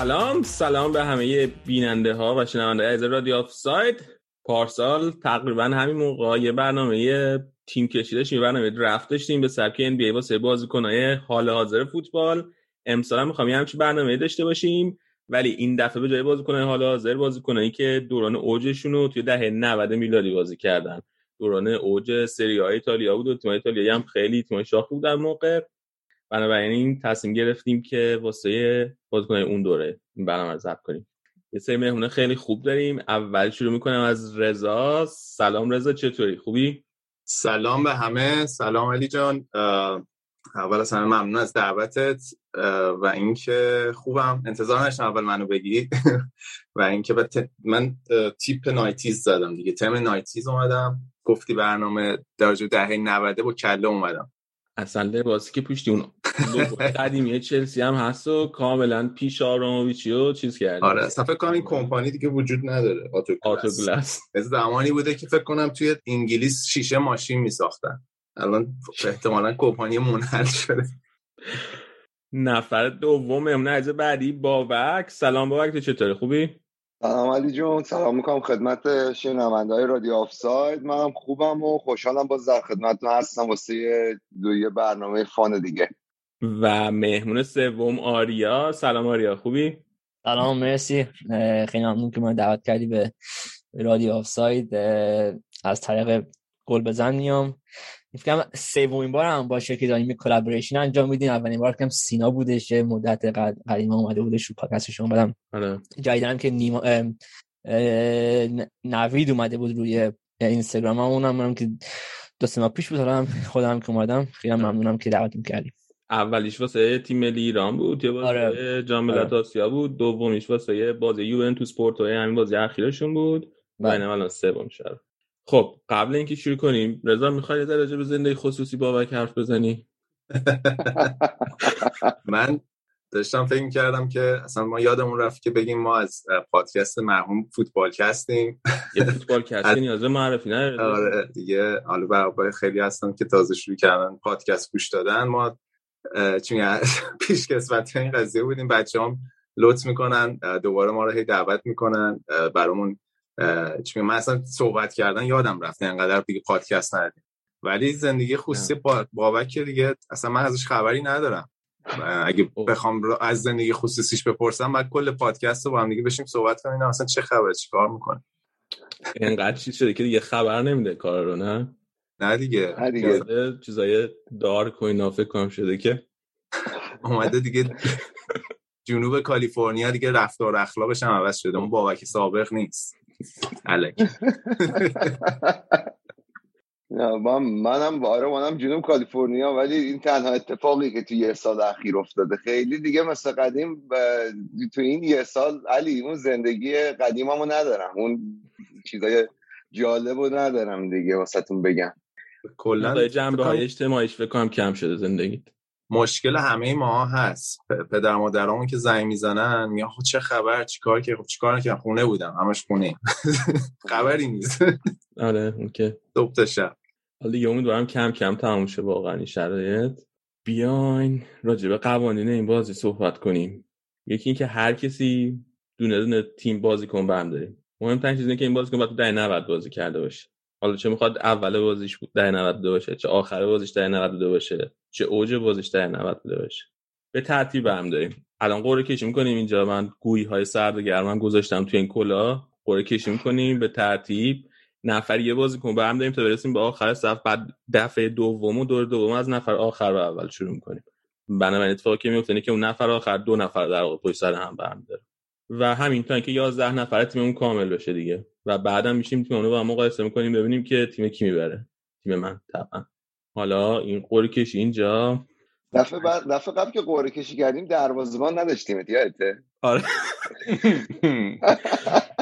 سلام سلام به همه بیننده ها و شنونده از رادیو آف ساید پارسال تقریبا همین موقع یه برنامه تیم کشی داشتیم برنامه draft داشتیم به سبک NBA واسه بازیکنای حال حاضر فوتبال. امسال هم می‌خوام یه همچین برنامه داشته باشیم ولی این دفعه به جای بازیکنای حال حاضر بازیکنایی که دوران اوجشون رو توی دهه 90 میلادی بازی کردن. دوران اوج سری آی ایتالیا بود و تیم ایتالیایی هم خیلی تیم شاخ بود در موقع. بنابراین تصمیم گرفتیم که واسه بازیکنای اون دوره. این برنامه رو ضبط کنیم یه سری مهمونه خیلی خوب داریم. اول شروع می‌کنم از رضا. سلام رضا چطوری؟ خوبی؟ سلام به همه. سلام علی جان. اول از همه ممنون از دعوتت. و اینکه خوبم. انتظار نشتم اول منو بگی. و اینکه من تیپ نایتیز زدم دیگه. تم نایتیز اومدم. گفتی برنامه درجه دهه 90 با کله اومدم. اصلا لباسی که پوشتی اون قدیمی چلسی هم هست و کاملا پیش آراموویچی و چیز کردی آره اصلا فکر کنم این کمپانی دیگه وجود نداره. آتوگلاس از زمانی بوده که فکر کنم توی انگلیس شیشه ماشین میساختن. الان احتمالا کمپانی منحل شده. نفر دوم امونه از بعدی بابک. سلام بابک تو چطوری؟ خوبی؟ سلام علی جون. سلام می‌کنم خدمت شنونده های رادیو آف ساید منم خوبم و خوشحالم باز در خدمتتون هستم واسه دوی برنامه fun دیگه. و مهمون سوم آریا. سلام آریا خوبی؟ سلام مرسی. خیلی ممنون که من دعوت کردی به رادیو آف ساید از طریق گل بزن میام. فکرم سومین بار هم باشه که داریم collaboration انجام میدیم. اولین بار که سینا بودش مدت قدیم اومده بودش رو پادکست شما. بعدم جدیدن که نیما نوید اومده بود روی اینستاگرام. اونم منم که دو سه ماه پیش بود. حالا خودم که اومدم خیلی ممنونم که دعوتم کردیم. اولیش واسه تیم ملی ایران بود یا واسه آره. جام ملت آسیا بود. دومیش واسه بازی یوونتوس پورتو همین بازی اخیرشون بود. و الان سوم شد خب قبل اینکه شروع کنیم رضا می‌خوای در به زندگی خصوصی بابک حرف بزنی؟ من داشتم فکر کردم که اصلا ما یادمون رفت که بگیم ما از پادکست مرحوم فوتبال کستیم یه فوتبال کست نیازه معرفی نه آره دیگه حالا برای خیلی هستن که تازه شروع کردن پادکست گوش دادن. ما چون پیش کسوت این قضیه بودیم. بچه هم لطف می‌کنن دوباره ما رو هی دعوت می‌کنن برامون چون من اصلا صحبت کردن یادم رفته انقدر دیگه پادکست نداریم ولی زندگی خصوصی با بابک دیگه اصلا من ازش خبری ندارم. اگه بخوام از زندگی خصوصیش بپرسم بعد کل پادکست رو با هم دیگه بشیم صحبت کنیم اصلا چه خبره چیکار می‌کنه. اینقدر چیز شده که دیگه خبر نمیده کار رو نه؟ نه دیگه. نه دیگه. چیزای دارک و اینا فکر کنم شده که اومده دیگه جنوب کالیفرنیا دیگه رفتار اخلاقش هم عوض شده اون بابک سابق نیست. من منم آره منم جنوب کالیفرنیا ولی این تنها اتفاقی که تو یه سال اخیر افتاده. خیلی دیگه مثل قدیم تو این یه سال علی اون زندگی قدیممو ندارم. اون چیزای جالب رو ندارم دیگه واسهتون بگم. کلا جنبه های اجتماعیش فکر کنم کم شده زندگیت. مشکل همه ما هست. پدر مادرامون که زنگ می‌زنن میگن خب چه خبر؟ چیکار که؟ خب چیکار نکردم خونه بودم همش خونه. خبری نیست. آره اوکی. صبح تا شب. حالا دیگه امیدوارم کم کم تموم شه واقعا این شرایط. بیاین راجع به قوانین این بازی صحبت کنیم. یکی اینکه هر کسی دونه دونه تیم بازی کن برم داریم مهمترین چیز اینه که این بازیکن باید تو ده 90 بازی کرده باشه. حالا چه می‌خواد اول بازیش ده 92 باشه چه آخر بازیش ده 92 باشه. چه اوج بازیش ده 90 بوده باشه. به ترتیب هم داریم. الان قرعه کشی می‌کنیم اینجا. من گویی های سرد و گرمم گذاشتم تو این کلا. قرعه کشی می‌کنیم. به ترتیب نفر یه بازیکن برم داریم تا برسیم به آخر صف. بعد دفعه دوم و دور دوم از نفر آخر و اول شروع می‌کنیم. بنابراین اتفاقی که میفته که اون نفر آخر دو نفر در واقع پشت سر هم برم داره. و همین تا اینکه 11 نفر تیممون کامل بشه دیگه. و بعدا میشیم تیم رو با هم مقایسه می‌کنیم ببینیم که تیم کی می‌بره. تیم من طبعا. حالا این قوری کشی اینجا. دفعه بعد دفعه قبل که قوره کشی کردیم دروازه‌بان نداشتیم یادته آره.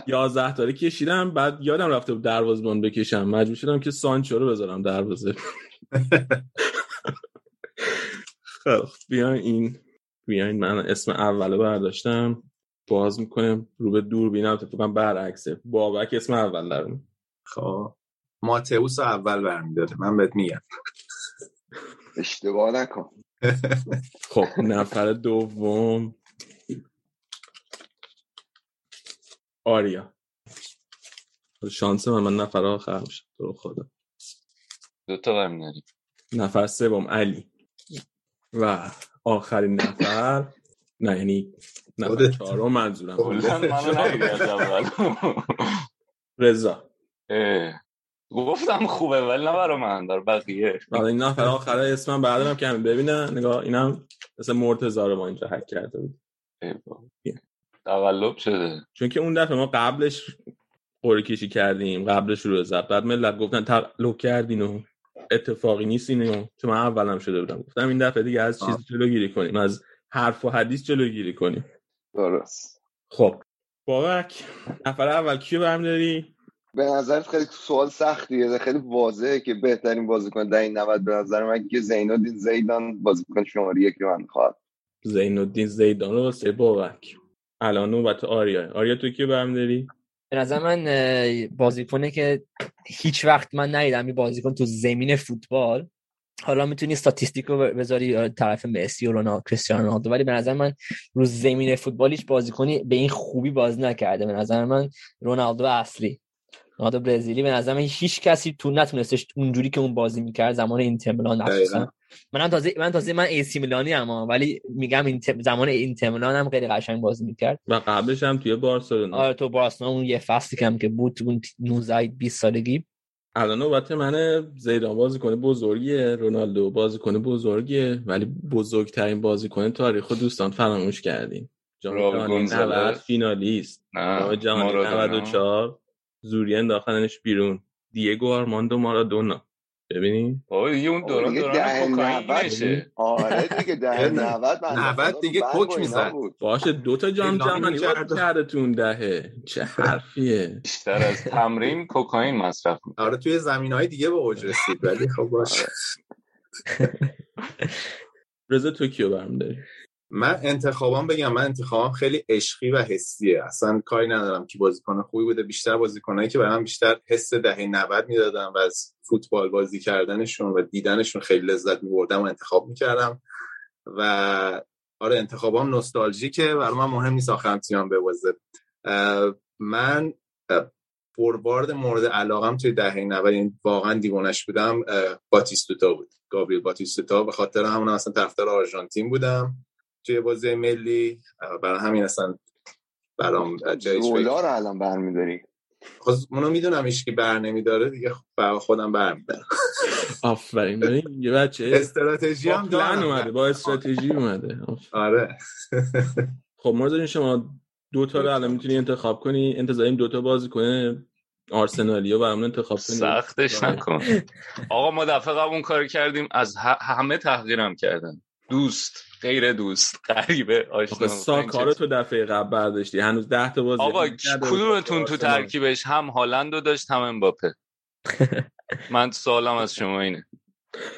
یازده تاره کشیدم بعد یادم رفته بود دروازه‌بان بکشم. مجبور شدم که سانچو رو بذارم دروازه. خب بیاین این بیاین من اسم اولو برداشتم. باز می‌کنم. رو به دور بینم اتفاقا برعکسه. بابک اسم اول دارم خب. ماتئوس اول برمیداره. من بهت میگم. اشتباه نکن. خب نفر دوم. آریا. شانس من من نفر آخر میشه تو خدا. دوتا برمیداری نفر سوم علی. و آخرین نفر. نه یعنی نفر. چهارم منظورم. رضا. گفتم خوبه ولی نه برا من برا بقیه. این نفر آخر اسمم بردارم که همین ببینن نگاه اینم مثل مرتضی رو ما اینجا حک کرده بود. تقلب شده. چون که اون دفعه ما قبلش قرعه کشی کردیم قبلش رو زد. بعد ملت گفتن تقلب کردین و اتفاقی نیست اینو. چون من اولم شده بودم. گفتم این دفعه دیگه از چیز. جلوگیری کنیم از حرف و حدیث جلوگیری کنیم. درست. خب. بابک نفر اول کیو برمیداری؟ به نظرت خیلی سوال سختیه خیلی واضحه که بهترین بازیکن در این 90 به نظر من که زینالدین زیدان بازیکن شماره یک من خواهد زین الدین زیدان رو واسه بابک الان نوبت آریا. آریا تو کیو برمیداری به نظر من بازیکنه که هیچ وقت من ندیدم این بازیکن تو زمین فوتبال. حالا می‌تونی استاتیستیک رو بذاری طرف مسی و رونالدو کریستیانو رونالدو ولی به نظر من رو زمین فوتبال هیچ بازیکنی به این خوبی بازی نکرده. به نظر من رونالدو اصلی. رونالدو برزیلی به نظر من هیچ کسی تو نتونستش اونجوری که اون بازی می‌کرد زمان اینتر میلان. مخصوصا. منم تازه من تازه من ایسی میلانی اما ولی میگم اینتر- زمان اینتر میلان هم خیلی قشنگ بازی می‌کرد. و قبلش هم توی بارسلونا. آره تو بارسلونا اون یه فصلی کم که بود تو اون 19 20 سالگی. الان نوبت منه زیدان بازیکن بزرگیه رونالدو بازیکن بزرگیه ولی بزرگترین بازیکن تاریخ دوستان فراموش کردیم جام جهانی گونزالز. 90 فینالیست. نه جام جهانی مارادونا. 94 زوری انداختنش بیرون. دیگو آرماندو مارادونا. ببینین بابا دیگه اون دوران دوران کوکائینشه آره دیگه ده 90 90 دیگه کوک می‌زد. باشه دو تا جام جهانی کرده تو اون دهه. چه حرفیه. بیشتر از تمرین کوکائین مصرف می‌کنه. آره توی زمین های دیگه به اوج رسید ولی خب باشه. رضا تو کیو برمی‌داری؟ من انتخابام بگم من انتخابام خیلی عشقی و حسیه. اصلا کاری ندارم که بازیکن خوبی بوده. بیشتر بازیکنایی که برام بیشتر حس دهه 90 می‌دادن و از فوتبال بازی کردنشون و دیدنشون خیلی لذت می‌بردم و انتخاب می‌کردم. و آره انتخابام نوستالژیکه. برای من مهم نیست آخرم تیمم ببازه. من فوروارد مورد علاقم توی دهه 90 یعنی واقعا دیوانش بودم باتیستوتا بود. گابریل باتیستوتا. به خاطر همون اصلا طرفدار آرژانتین بودم. توی بازی ملی. برای همین اصلا برام جایش رو الان برمیداری؟ خب اونو می‌دونم ایشکی بر نمیداره دیگه. برای خودم برمیدارم آفرین ببین یه بچه استراتژی هم دارم. اومده با استراتژی اومده. آفرین. آره. خب ما داریم شما دو تا رو الان می‌تونی انتخاب کنی. انتظاریم دو تا بازی کنه. آرسنالیو برامون انتخاب کنی. سختش آره. نکن. آقا ما دفعه قبل اون کار کردیم. از همه تحقیرم کردن. دوست غیر دوست غریبه آشنا آخه ساکا رو تو دفعه قبل برداشتی هنوز ده تا بازی آقا. کدومتون تو. ترکیبش هم هالند رو داشت هم امباپه من سوالم از شما اینه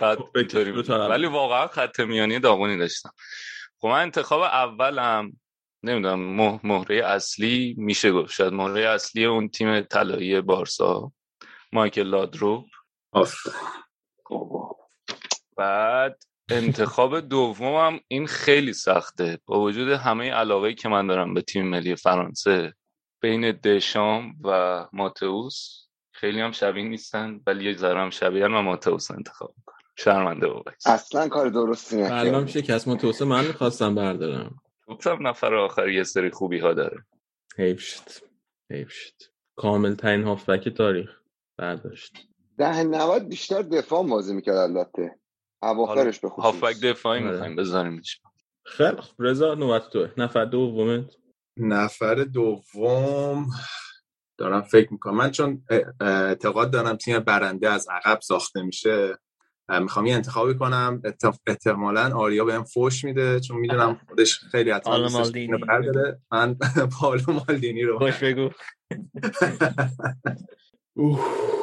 بعد خب،. ولی واقعا خط میانی داغونی داشتم خب من انتخاب اولم نمی‌دونم مه- مهره اصلی میشه گفت شاید مهره اصلی اون تیم طلایی بارسا مایکل لادرو آفرین. بعد انتخاب دومم این خیلی سخته. با وجود همه علاقه که من دارم به تیم ملی فرانسه بین دشام و ماتئوس خیلی هم شبیه نیستن ولی یه ذره هم شبیه و ماتئوس انتخاب می‌کنم. شرمنده بابک اصلا کار درستی قلبم نکردی شکست ما توسه من می‌خواستم بردارم. گفتم نفر آخر یه سری خوبی ها داره. حیف شد. حیف شد. کامل ترین هافبک تاریخ برداشت. ده 90 بیشتر دفاع بازی می‌کرد البته. اواخرش به خصوص هافبک دفاعی آره. می‌خوایم بذاریمش خیلی خب رضا نوبت توه. نفر دومت. نفر دوم. دارم فکر می‌کنم. من چون اعتقاد دارم تیم برنده از عقب ساخته میشه. می‌خوام یه انتخابی کنم. احتمالا آریا بهم فوش میده. چون می‌دونم خودش خیلی حتما مالدینی. برداره. من پالو مالدینی رو خوش بگو.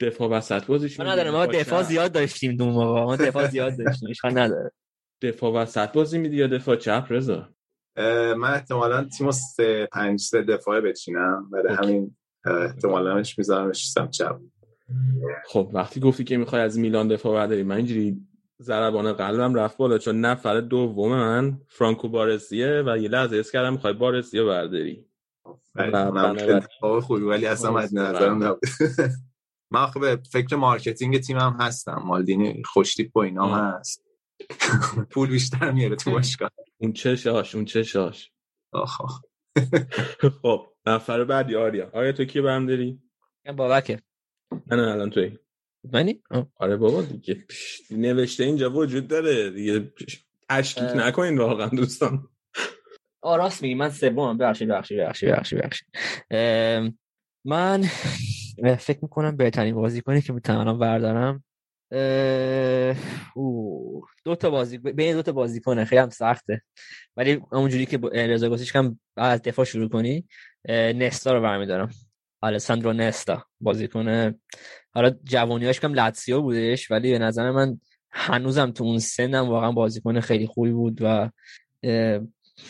دفاع وسط بازیشون ما نداره ما دفاع زیاد داشتیم دو موقع. ما دفاع زیاد داشتیم. اشکال نداره. دفاع وسط بازی میدی یا دفاع چپ رضا؟ من احتمالا تیم سه پنج سه دفاعه بچینم. برای همین احتمالا میذارمش سمت چپ. خب وقتی گفتی که می‌خوای از میلان دفاع برداری من اینجوری ضربان قلبم رفت بالا چون نفر دوم من فرانکو بارسیه و یه لحظه اس کردم می‌خوای بارسیه برداری. انتخاب خوبی ولی اصلا از نظرم نبود. من خب فکر marketing تیمم هستم. مالدینی خوشتیپ با اینا هست. پول بیشتر میاره تو باشگاه. اون چشاش اون چشاش آخ آخ. خب نفر بعدی آریا آریا تو کی برم داری؟ بابکه. نه نه الان توی. منی؟ آره بابا دیگه. نوشته اینجا وجود داره. دیگه تشکیک نکنین واقعا دوستان. راست میگی. من سومم. ببخشید ببخشید ببخشید ببخشید ببخشید. من فکر می‌کنم بهترین بازیکنی که می‌تونم بردارم. دو تا بازی بین دو تا بازیکنه خیلی هم سخته. ولی اونجوری که رضا گفتش کم از دفاع شروع کنی نستا رو برمیدارم. آلساندرو نستا بازیکن حالا جوانیاش کم لاتسیو بودش ولی به نظر من هنوزم تو اون سنم واقعا بازیکن خیلی خوبی بود و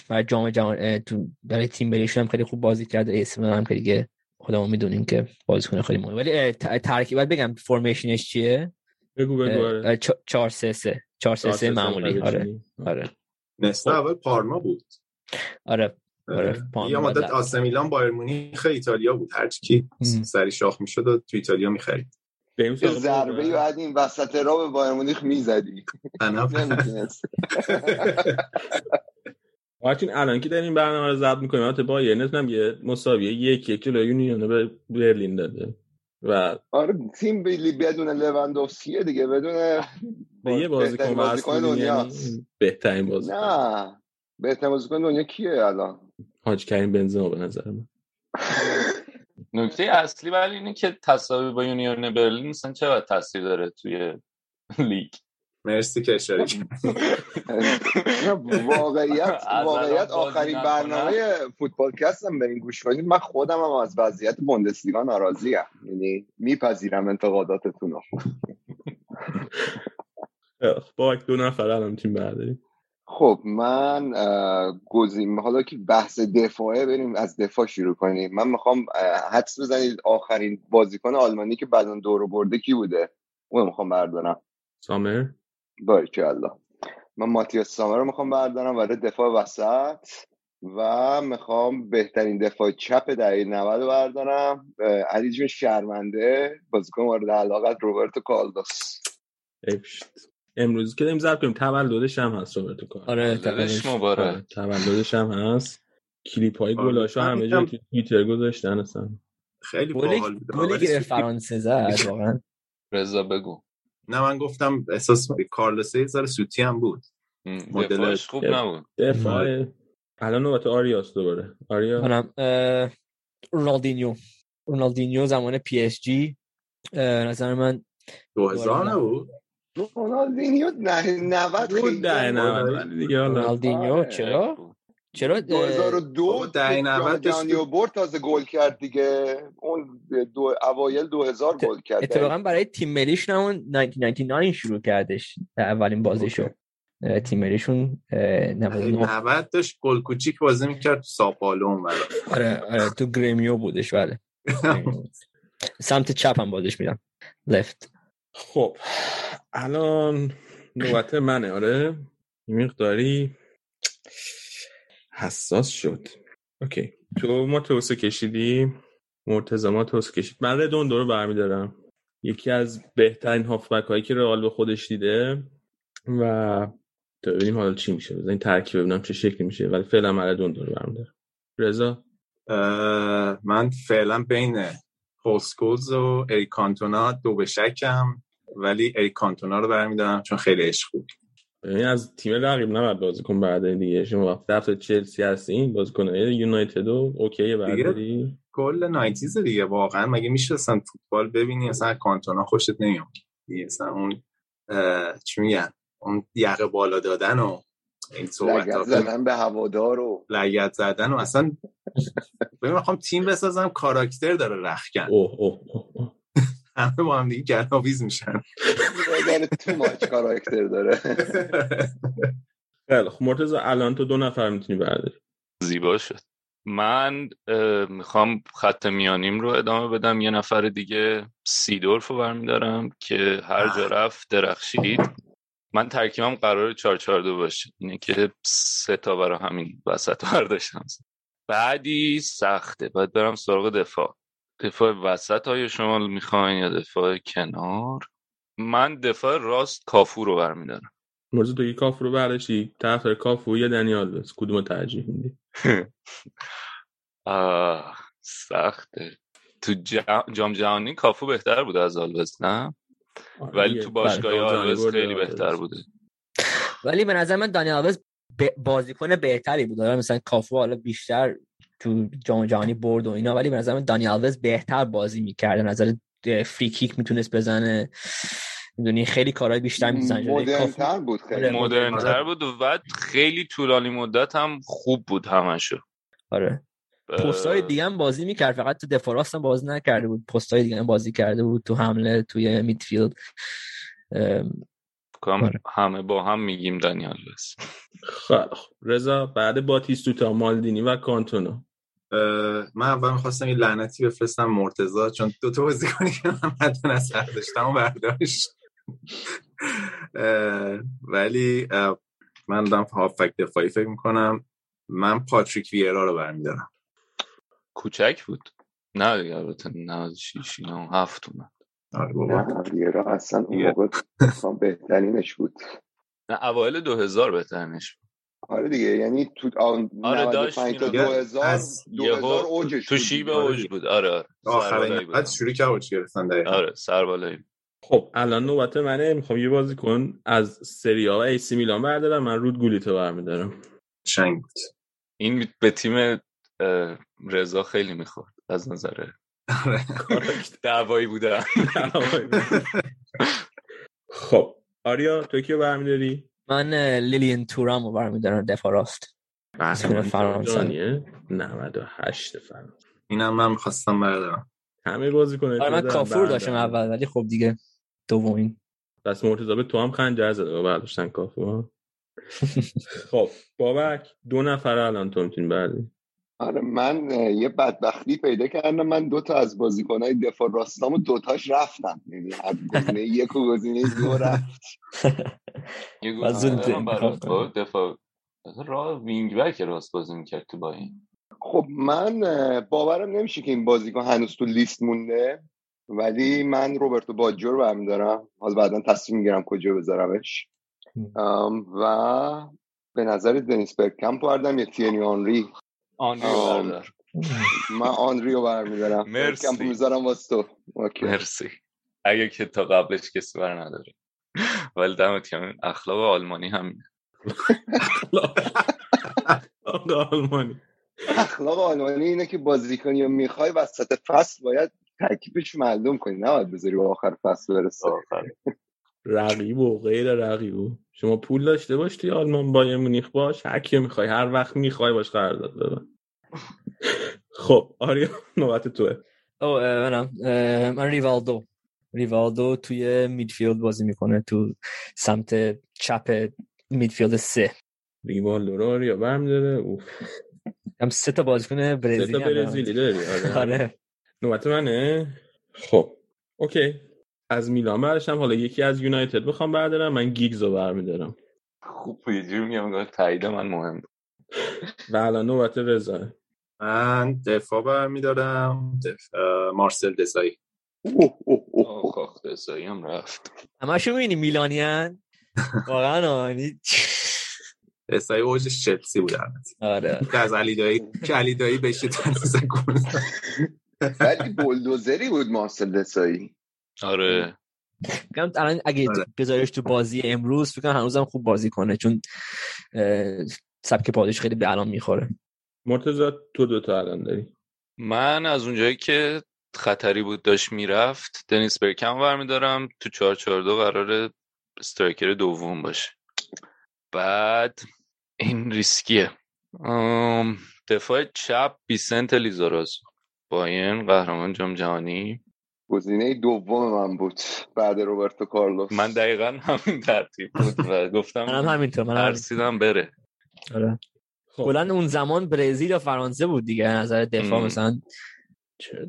برای جام جهان تو برای تیم بریشون هم خیلی خوب بازی کرد. اسم هم که خودمون می‌دونیم که بازیکن خیلی مهمه. ولی ترکیب باید بگم فرمیشنش چیه؟ بگو بگو 4 3 3 4 3 3 معمولی. آره آره نستا اول پارما بود. آره آره یا مدت آسه میلان بایر مونیخ ایتالیا بود. هر کی سری شاخ می‌شد و تو ایتالیا می‌خرید. به ضربه بعد این وسط را به بایر مونیخ می‌زدی. مارتین الان که داریم برنامه رو ضبط می‌کنیم البته بایر نتونم یه مساویه یک یک جلوی یونیون به برلین داده. و آره تیم بیلی بدون لواندوفسکیه دیگه بدون به یه بازیکن بازیکن دنیا بهترین بازیکن. نه بهترین بازیکن دنیا کیه الان؟ حاج کریم بنزما به نظر من. نکته اصلی ولی اینه که تساوی با یونیون برلین مثلا چقدر تاثیر داره توی لیگ؟ مرسی که اشاره واقعیت واقعیت آخرین برنامه فوتبالکست هم برین گوش کنید من خودم هم از وضعیت بوندسلیگا ناراضی ام. یعنی میپذیرم انتقاداتتون رو. با دو نفر الان تیم برداریم. خب من گزین حالا که بحث دفاعه بریم از دفاع شروع کنیم. من می‌خوام حدس بزنید آخرین بازیکن آلمانی که بعدن دورو برده کی بوده؟ اون می‌خوام بردارم. سامر؟ الله من ماتیاس سامر رو می‌خوام بردارم برای دفاع وسط و می‌خوام بهترین دفاع چپ دهه 90 رو بردارم. علی جون شرمنده بازیکن مورد علاقت روبرتو کالدوس امروز که داریم ضبط کنیم. تولدش هم هست روبرتو کالدوس آره تولدش مبارک. تولدش هم هست. کلیپ های گلاشو همه جا تو توییتر گذاشتن اصلا. خیلی باحال گلی که فرانسه زد واقعا. رضا بگو. نه من گفتم احساس کارلوس یه ذره سوتی هم بود. مدلش خوب نبود. دفاع. الان نوبت آریاس دوباره. آریا؟ منم رونالدینیو. رونالدینیو زمان PSG. نظر من 2000 نبود؟ رونالدینیو نه 90 بود ده 90 دیگه رونالدینیو؟ چرا؟ چرا 2002 ده 90 دانیو برد تازه گل کرد دیگه. اون دو اوایل 2000 گل کرد اتفاقا برای تیم ملیش نمون 1999 شروع کردش اولین بازیشو. تیم ملیشون 90 داشت گل کوچیک بازی می‌کرد تو ساپالو اون آره آره تو گریمیو بودش بله. سمت چپ هم بازیش میدم لفت خب الان نوبت منه آره؟ مقداری حساس شد. اوکی. تو ما توسه کشیدی؟ مرتضی ما توسه کشید من ردون رو برمیدارم. یکی از بهترین هافبک هایی که رئال به خودش دیده و تا ببینیم حالا چی میشه. بزنین ترکیب ببینم چه شکلی میشه ولی فعلا من ردون رو برمیدارم. رضا؟ من فعلا بین پولسکولز و ای کانتونا دو به شکم ولی ای کانتونا رو برمیدارم چون خیلی عشق بود. ببین از تیم رقیب نباید بازیکن بعد دیگه. شما وقتی دفعه چلسی هستین بازیکن یونایتد و اوکی برداری کل نایتیز دیگه. واقعا مگه میشه اصلا فوتبال؟ ببینی اصلا کانتونا خوشت نمیاد. اصلا اون چی میگن؟ اون یقه بالا دادن و این صحبت زدن به هوادار و لگت زدن و اصلا ببین می‌خوام تیم بسازم کاراکتر داره رخکن اوه اوه اوه. همه با هم دیگه گلاویز میشن. تو ماچ کاراکتر داره. خیلی خب مرتضی الان تو دو نفر می‌تونی برداری. زیبا شد. من می‌خوام خط میانیم رو ادامه بدم. یه نفر دیگه سیدورف رو برمیدارم که هر جا رفت درخشید. من ترکیبم قرار 4 4 2 باشه. اینه که سه تا برای همین وسط برداشتم. بعدی سخته. باید برم سراغ دفاع. دفاع وسط های شما می‌خواین یا دفاع کنار؟ من دفاع راست کافو رو برمیدارم. مرزو تو کافو رو برداشتی؟ طرف کافو یا دنیال بس؟ کدوم ترجیح میدی؟ سخته. تو جام جهانی کافو بهتر بود از آلوز نه؟ ولی تو باشگاه آلوز خیلی بهتر بوده. ولی به نظر من دانیال آلوز بازیکن بهتری بود. مثلا کافو حالا بیشتر تو جام جهانی برد و اینا ولی به نظر من دانیال آلوز بهتر بازی می‌کرد. نظر فری کیک می‌تونست بزنه. می‌دونی خیلی کارهای بیشتر می‌زنه. مدرنتر بود خیلی. آره، مدرنتر بود و خیلی طولانی مدت هم خوب بود همشو. آره. پست های دیگه هم بازی می‌کرد. فقط تو دفاع راست هم بازی نکرده بود. پست های دیگه هم بازی کرده بود. تو حمله توی میدفیلد آره. همه با هم میگیم دانیال بس خب. رضا بعد باتیستوتا مالدینی و کانتونو. من اول می‌خواستم یه لعنتی بفرستم مرتزا چون دو تا کنی که من مدن از داشتم و برداشت. ولی من دارم هافک دفاعی فکر می‌کنم. من پاتریک ویرا رو برمیدارم. کوچک بود؟ نه دیگه البته 96 اینا هفت اومد. آره بابا. ویرا اصلا اون موقع بهترینش بود. نه اوایل 2000 بهترینش بود. آره دیگه یعنی تو آن آره داشت تا 2000 2000 اوجش تو شیب اوج بود. آره آره. آخرین بعد شروع کرد اوج گرفتن دقیقاً. آره سربالایی خب الان نوبت منه. می‌خوام یه بازی کن از سری آ و ایسی میلان بردارم. من رود گولیتو برمیدارم. شنگ بود. این به تیم رضا خیلی می‌خورد از نظر آره. دعوایی بوده خب آریا تو کیو برمیداری؟ من لیلین تورام رو برمیدارم دفاع راست. فرانسه. 98 فرانسه. اینم من می‌خواستم بردارم همه بازی کنه آره من کافور داشتم اول ولی خب دیگه دومین. پس مرتضی به تو هم خنجر زده برداشتن کافور. خب بابک دو نفر الان تو می‌تونی بردی آره من یه بدبختی پیدا کردم. من دو تا از بازیکنهای دفاع راستامو دوتاش رفتم. یعنی گزینه یک و گزینه دو رفت. یه گزینه دفاع. راه وینگ بک راست بازی می‌کرد تو با این خب من باورم نمیشه که این بازیکن هنوز تو لیست مونده. ولی من روبرتو باجور رو برمیدارم از بعدا تصمیم می‌گیرم کجا بذارمش. و به نظر دنیس برکمپ بردم یا تینی آنری آنری بردار من آنری رو برمیدارم. مرسی. می‌ذارم واسه تو. مرسی. اگه که تا قبلش کسی بر نداره. ولی دمت کم اخلاق آلمانی همینه اخلاق آلمانی. اخلاق آلمانی اینه که بازیکنی رو می‌خوای وسط فصل باید ترکیبش معلوم کنی. نباید بذاری با آخر فصل برسه. رقیب و غیر رقیب. و شما پول داشته باش توی آلمان بایرن مونیخ باش. هر می‌خوای هر وقت می‌خوای باش قرارداد ببند. خب آریا نوبت توه. او منم. من ریوالدو. ریوالدو توی midfield بازی می‌کنه تو سمت چپ midfield سه. ریوالدو رو آریا برمیداره. اوف. هم سه تا بازیکن برزیلی سه تا برزیلی داری. آره. آره. نوبت منه. خب اوکی. از میلان برداشتم حالا یکی از یونایتد می‌خوام بردارم. من گیگز رو برمیدارم. خوب یه جور میگم تایید من مهم و الان نوبت رضا. من دفاع برمیدارم. دفاع مارسل دسایی. اوه اوه اوه دسایی هم رفت. همشو می‌بینی میلانیان؟ واقعا یعنی دسایی اوجش چلسی بود آره. از علی دایی که علی دایی بشه تنسیزن ولی بولدوزری بود مارسل دسایی. آره. میگم الان اگه آره. بذارش تو بازی امروز فکر کنم هنوزم خوب بازی کنه چون سبک بازیش خیلی به الان می‌خوره. مرتضی تو دوتا الان داری؟ من از اونجایی که خطری بود داشت می‌رفت دنیس برکم برمیدارم تو 442 قرار استرایکر دوم باشه. بعد این ریسکیه. دفاع چپ بیسنت لیزاراز باین قهرمان جام جهانی. گزینه دوم من بود بعد روبرتو کارلوس. من دقیقا همین ترتیب بود و گفتم منم همینطور من ترسیدم بره. آره. کلا اون زمان برزیل یا فرانسه بود دیگه نظر دفاع ام. مثلا.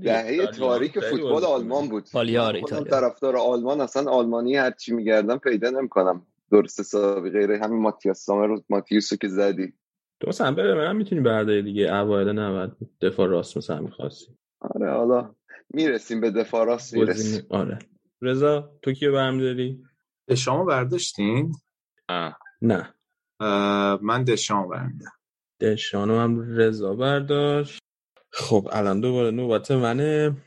دهه تاریک فوتبال آلمان بود. پالیار من ایتالیا. طرفدار آلمان اصلا آلمانی هر چی میگردم پیدا نمی‌کنم. درست حسابی غیر همین ماتیاس سامر و ماتیوسو که زدی. تو مثلا بره منم می‌تونی برداری دیگه. اوایل 90 دفاع راست مثلا می‌خواستی. آره حالا می‌رسیم به دفاع راست می‌رسیم. آره. رضا تو کیو برمیداری شما برداشتین؟ آه. نه. اه، من دشام برمیدم دشانو هم رضا برداشت. خب الان دوباره نوبت منه.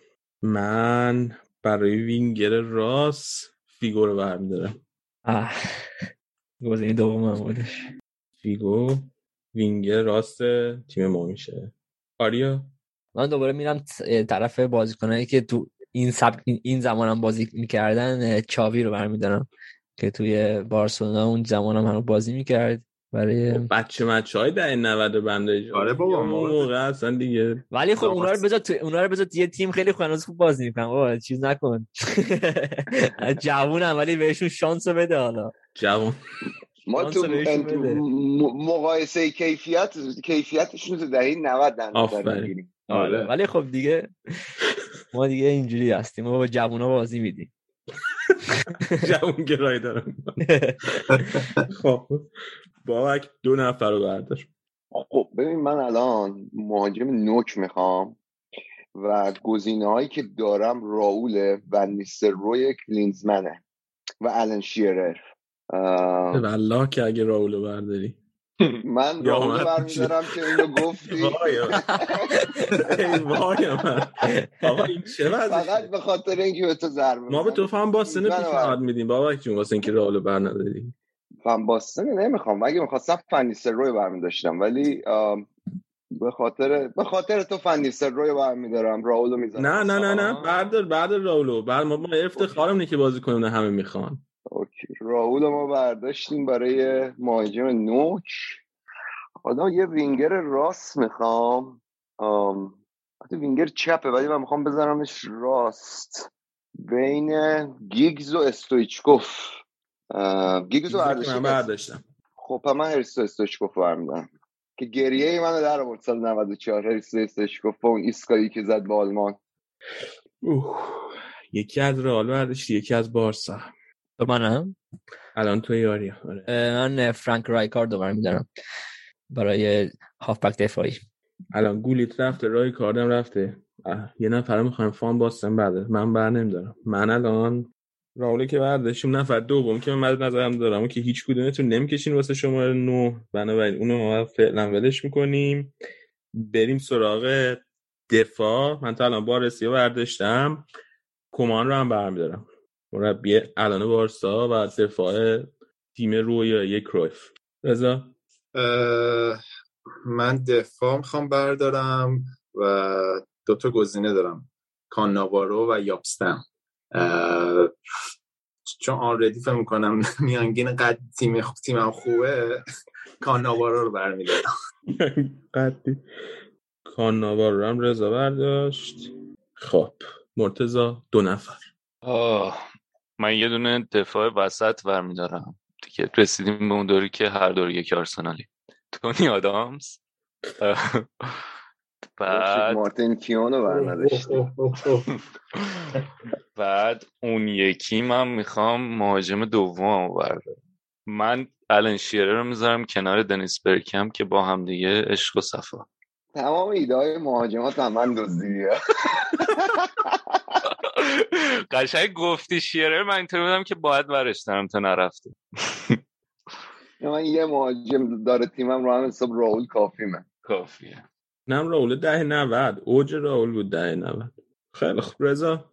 من برای وینگر راست فیگو رو برمیدارم. گزینه دوم بودش. فیگو وینگر راست تیم ما میشه. آریا؟ من دوباره میرم طرف بازیکنایی که تو این سب... این- این زمانم بازی می‌کردن چاوی رو برمیدارم که توی بارسلونا اون زمانم هم بازی می‌کرد. برای بچه مچه های ده 90 رو بنده آره بابا، موقع اصلا دیگه ولی خب اونا رو بذار تو اونا رو بذار یه تیم خیلی خوب هنوز خوب بازی می‌کنن. بابا چیز نکن. جوونم ولی بهشون شانس رو بده حالا. جوان ما تو مقایسه کیفیت کیفیتشون تو دهه 90 در نظر. می‌گیریم. آره. ولی خب دیگه ما دیگه اینجوری هستیم. ما با جوونا بازی میدیم. جوان گرایی دارم خب. بابک دو نفر رو بردار. خب ببین من الان مهاجم نوک می‌خوام و گزینه هایی که دارم راول و نیستر روی کلینزمنه و الان شیرر. والله که اگه راولو برداری. من من برمیدارم که اینو گفتی. وای ای وای من آقا این چه فقط به خاطر اینکه به تو ضربه ما به تو. فهم باستن پیشنهاد میدیم بابک جون واسه اینکه راولو بر نداری فن باستن نمی‌خوام. اگه می‌خواستم فنیستر روی برمیداشتم. ولی به خاطر به خاطر تو فن نیستلروی برمیدارم. رائولو می‌ذارم نه نه نه نه. بردار بردار رائولو بعد ما افتخارم اینه که بازی کنیم نه همه می‌خوان. OK. رائول ما برداشتیم برای مهاجم نوک. حالا یه وینگر راست می‌خوام. حتی وینگر چپه ولی من می‌خوام بذارمش راست. بین گیگز و استویچکوف. گیگز برداشتی من؟ برداشتم. خب من هریستو استویچکوف رو برمیدارم. که گریه ای منو در آورد سال 94 هریستو استویچکوف با اون ایسکایی که زد به آلمان. اوه. یکی از رئال برداشتی یکی از بارسا. تو منم. الان تو یاری آره. من فرانک رایکارد رو برمیدارم برای هافبک دفاعی. الان گولیت رفته رای کاردم رفته یه نفر می‌خوایم فان باستن بعد من بر نمیدارم. من الان راولی که برداشتیم نفر دوم که من مد نظرم دارم که هیچ کدومتون نمی‌کشین واسه شماره نو. بنابراین اونو ما فعلا ولش می‌کنیم. بریم سراغ دفاع. من تا الان بارسی برداشتم. کمان رو هم برمیدارم. مربی الان بارسا و دفاع تیم رویایی کرویف رضا؟ من دفاع می‌خوام بردارم و دو تا گزینه دارم. کاناوارو و یابستم چون آنردی فکر می‌کنم میانگین قد تیم تیمم خوبه کاناوارو رو برمیدارم. قدی. کاناوار رو هم رضا برداشت. خب مرتزا دو نفر. آه من یه دونه دفاع وسط برمیدارم. دیگه رسیدیم به اون دوری که هر دوری یک آرسنالی. تونی آدامز؟ بعد مارتین کیونو برنداشتیم بعد اون یکی من می‌خوام مهاجم دوم بردارم. من الان شیره رو می‌ذارم کنار دنیس برکم که با هم دیگه عشق و صفا. تمام ایده های مهاجمات هم من دزدیدی. قشنگ گفتی شیره من اینطور بودم که باید برش دارم تا نرفته. من یه مهاجم داره تیمم رو هم حساب راول کافیمه. کافیه. نم راول ده 90 اوج راول بود ده 90 خیلی خوب. رضا؟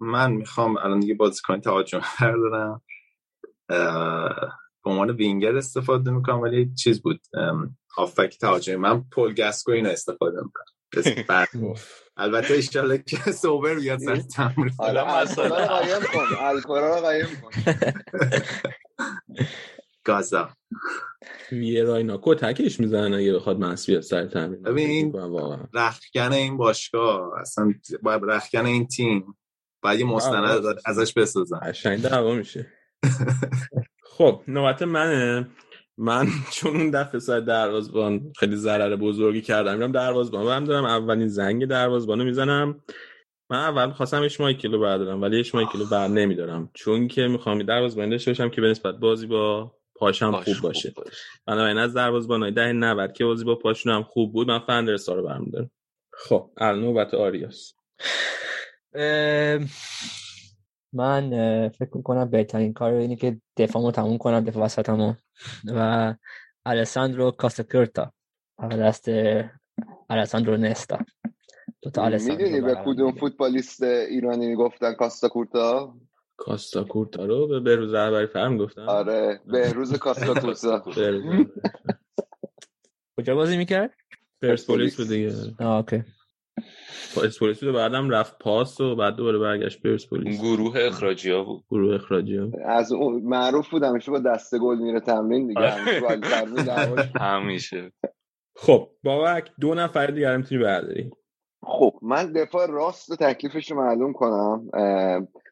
من می‌خوام الان دیگه بازیکن تهاجم بردارم. به عنوان وینگر استفاده می‌کنم ولی چیز بود. هافبک تهاجمی. من پول گاسکوین استفاده می‌کنم. البته ایشالله که سوبر بیاد سر تمرین. آره الکل رو قایم کن. الکل رو قایم کن. گازا ویراینا کتکش می‌زنن اگه بخواد بیاد سر تمرین. ببین رختکن این باشگاه اصلا باید رختکن این تیم. باید یه مستند ازش بسازن. قشنگ دعوا میشه. خب نوبت منه. من چون اون دفعه سر دروازبان خیلی ضرر بزرگی کردم میرم دروازبان برم دارم اولین زنگ دروازبانو می‌زنم. من اول خواستم اش کیلو بردارم ولی اش کیلو بر نمیدارم. چون که می‌خوام دروازبان داشته باشم که به نسبت بازی با پاشم خوب باشه. بنابراین از دروازبانای ده 90 که بازی با پاشون هم خوب بود من فندرسا رو برمیدارم. خب الان نوبت آریاس. من فکر می‌کنم بهترین کار اینه که دفاعمو تموم کنم دفاع وسطمو. و الساندرو کاستاکورتا دست الساندرو نستا می‌دونی به کدوم فوتبالیست ایرانی می‌گفتن کاستاکورتا؟ کاستاکورتا رو به بهروز رهبری فرم گفتن. آره بهروز کاستاکورتا. کجا بازی می‌کرد؟ پرسپولیس بود دیگه. اوکی. پرسپولیس بود بعدم رفت پاس و بعد دوباره برگشت پرسپولیس گروه اخراجی ها بود. گروه اخراجی ها از اون معروف بود همیشه با دست گل میره تمرین دیگه همیشه خب بابک دو نفر دیگه هم می‌تونی برداری. خب من دفاع راست تکلیفش رو معلوم کنم.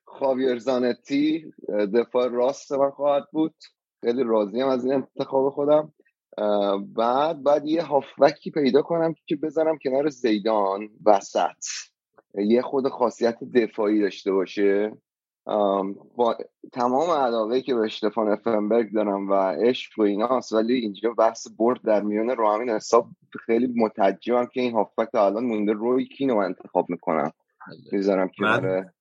خاویر زانتی دفاع راست من خواهد بود. خیلی راضیم از این انتخاب خودم. بعد بعد یه هافبکی پیدا کنم که بذارم کنار زیدان وسط. یه خود خاصیت دفاعی داشته باشه. با تمام علاقه که به اشتفان افنبرگ دارم و عشق و ایناست ولی اینجا بحث برد در میون رو همین حساب خیلی متعجبم که این هافبک الان مونده. روی کین رو انتخاب می‌کنم. می‌ذارم کنار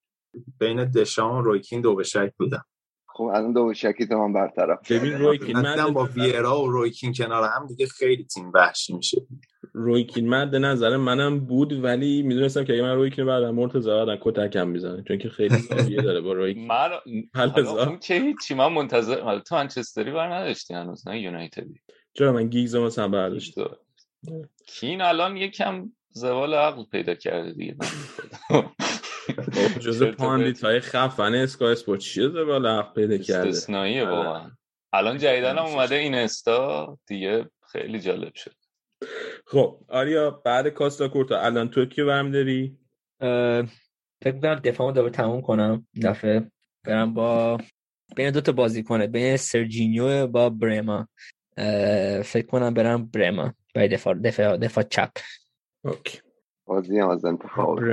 بین دشام و رویکین دو به شک بودم. خب الان دو شکی تمام برطرف ببین رویکین من با ویرا و رویکین کنار هم دیگه خیلی تیم وحشی میشه. رویکین مد نظر منم بود ولی می‌دونستم که اگه من رویکین بعد مرتضی بعدن کتکم می‌زنه. چون که خیلی زاویه داره با رویکین من اون که هیچی من منتظر حالا تو منچستری بر نداشتی هنوز نه یونایتدی. چرا من گیگز مثلا برداشت کین الان یکم زوال عقل پیدا کرده دیگه. جز پاندیت های خفن اسکای اسپورت چیه بالا پیدا کرده؟ استثنائیه واقعا. الان جدیدن هم اومده این استا دیگه خیلی جالب شد. خب آریا بعد کاستا کورتا الان تو کیو برم داری فکر کنم دفاعمو دوباره تموم کنم دفعه. برم با بین دو تا بازی کنه بین سرجینیو با برما. فکر کنم برم برما. برای دفاع دفاع دفاع چپ. اوکی. بازی هم از انتخاب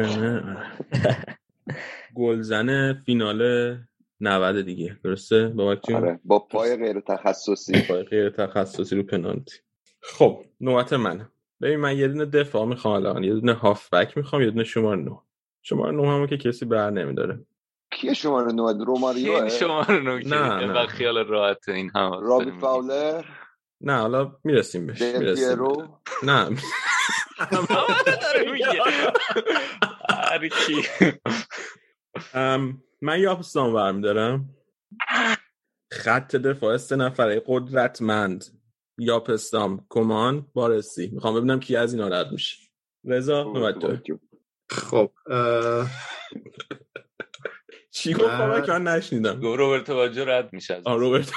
گلزن فینال 90 دیگه درسته؟ بابک آره با پای غیر تخصصی پای غیر تخصصی رو پنالتی. خب نوبت منه. ببین من یه دونه دفاع می‌خوام الان یه دونه هافبک می‌خوام یه دونه شماره 9 شماره 9 همون که کسی بر نمیداره. کیه شماره 9 روماریو شماره 9 نه نه. خیال راحت این هم رابی فاولر؟ نه حالا می‌رسیم بهش می‌رسیم. نه. من یاپستان برمیدارم. خط دفاع سه نفره قدرتمند یاپستام کمان بارسی. می‌خوام ببینم کی از اینا رد میشه. رضا نوبت خب چی گفت؟ بابا که من نشنیدم. گفت روبرت باجو رد میشه روبرت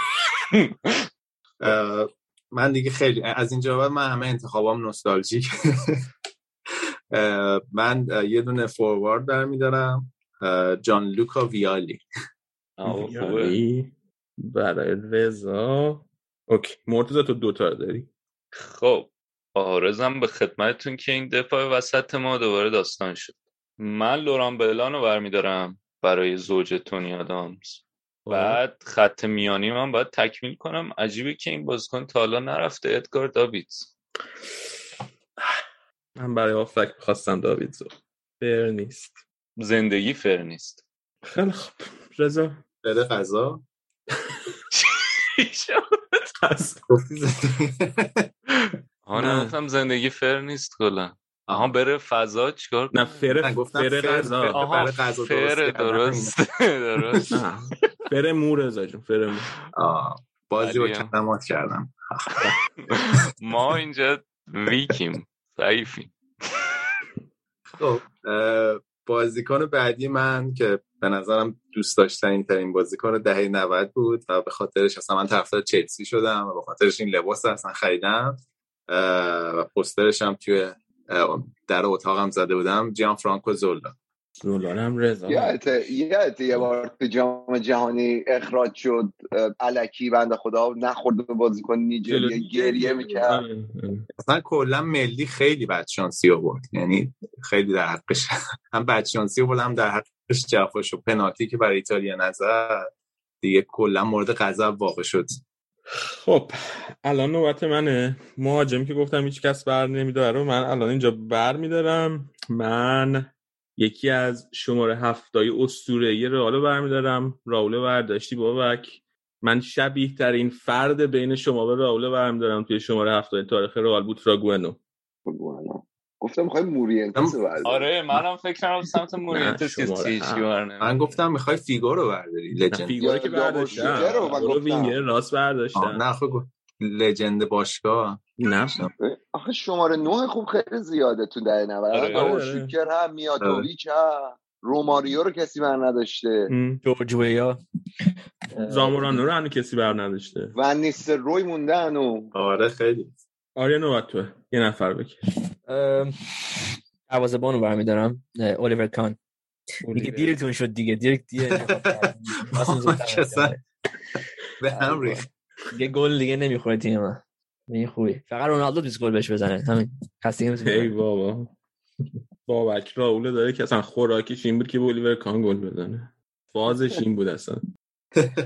من دیگه خیلی از اینجا بعد من همه انتخابام نوستالژیک. من یه دونه فوروارد برمیدارم جان لوکا ویالی. ویالی. برای رضا. اوکی مرتضی تو دوتا داری؟ خب آرزم به خدمتتون که این دفاع وسط ما دوباره داستان شد. من لوران بلان رو برمیدارم برای زوج تونی آدامز. بعد خط میانی من باید تکمیل کنم. عجیبه که این بازیکن تا حالا نرفته. ادگار داویدز. من برای آفک خواستم داویدزو فر نیست. زندگی فر نیست. خیلی خوب. رضا. بده قضا آه گفتم زندگی فر نیست کلا. آها بره فضا چیکار نه فر فر غذا. آها فر درست درست فر مو رضا جون فر مو بازی رو کلمات کردم. ما اینجا ویکیم ضعیفیم. خب بازیکن بعدی من که به نظرم دوست داشتنی ترین بازیکن دهه 90 بود و به خاطرش اصلا من طرفدار چلسی شدم و به خاطرش این لباس اصلا خریدم. و پسترش هم توی در اتاقم زده بودم. جیان فرانکو زولا زولانم رضا یه یه بار تو جام جهانی اخراج شد. علکی بنده خدا نخورد به بازیکن نیجریه گریه می‌کرد. اصلا کلا ملی خیلی بدشانسی آورد یعنی خیلی در حقش هم بدشانسی آورد هم در حقش جفاش و پنالتی که برای ایتالیا نظر دیگه کلا مورد غضب واقع شد. خب الان نوبت منه. مهاجمی که گفتم هیچ کس بر نمیداره من الان اینجا بر میدارم. من یکی از شماره هفتای اسطوره رئال برمیدارم. راول برداشتی بابک. من شبیه ترین فرد بین شما و رائول برمیدارم توی شماره هفتای تاریخ رئال بود فراگوئنو گفتم می‌خوای مورینتس آره منم فکر کردم سمت مورینتس که من گفتم می‌خوای فیگو رو برداری legend. فیگو که برداشتم. رو وینگر راست برداشتم. نه خب legend باشگاه. نه. آخه شماره نه خوب خیلی زیاده تو ده 90 آره، آره. شوکر هم میاتوویچ هم. روماریو رو کسی بر نداشته. جورج ویا. زامورانو رو هنو کسی بر نداشته. و نیستر روی مونده هنو. آره خیلی. آره نوبت توه. یه نفر بکش. عوض بانو برمیدارم. اولیور کان. دیگه دیرتون شد دیگه. دیگه دیگه به هم ریخت. یه گل دیگه نمی‌خوره تیم من این خوبی. فقط رونالدو بیس گل بهش بزنه. همین. کسی ای بابا. بابک راوله داره که اصلا خوراکیش این بود که بولیور کان گل بزنه. فازش این بود اصلا.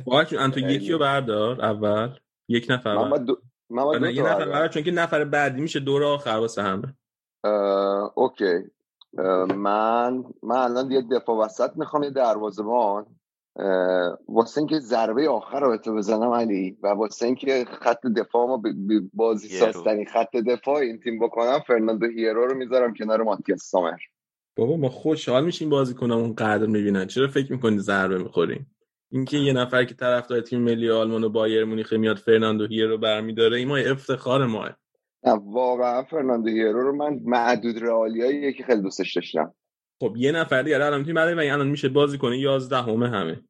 بابک ان تو یکی رو بردار اول. یک نفر من دو... من دو یه نفر بردار. چون که نفر بعدی میشه دور آخر واسه همه. اوکی. من من الان یه دفاع وسط می‌خوام یه دروازه‌بان. واسه اینکه ضربه آخر رو تو بزنم علی و واسه اینکه خط دفاع ما بازی سازترین خط دفاع این تیم بکنم فرناندو هیرو رو می‌ذارم کنار ماتیاس سامر. بابا ما خوشحال میشیم بازی کنم اون قدر می‌بینن. چرا فکر می‌کنی ضربه می‌خوریم؟ اینکه یه نفر که طرفدار تیم ملی آلمان و بایر مونیخ میاد فرناندو هیرو برمیداره این ما افتخار ماه. نه واقعا فرناندو هیرو رو من معدود رئالیایی که خیلی دوستش داشتم. خب یه نفر دیگه الان تیم برای و الان میشه بازی کنه 11 همه. همه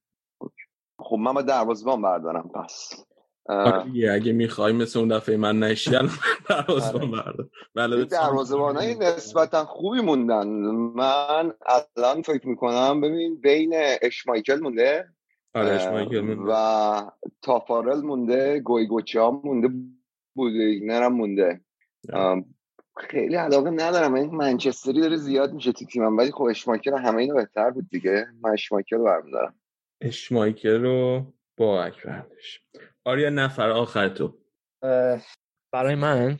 خب من با دروازه‌بان بردارم پس. آره اگه می‌خوای مثل اون دفعه من نشی الان دروازه‌بان بردار بله دروازه‌بانای نسبتا خوبی موندن. من الان فکر می‌کنم ببین بین اشمایکل مونده آره اشمایکل مونده. و تافارل مونده گویگوچا مونده بودیگنر هم مونده خیلی علاقه ندارم. این منچستری داره زیاد میشه تو تیمم ولی خب اشمایکل همه اینو بهتر بود دیگه. من اشمایکل رو برمیدارم. اشمایکل رو با اکبردش آریا نفر آخر تو. برای من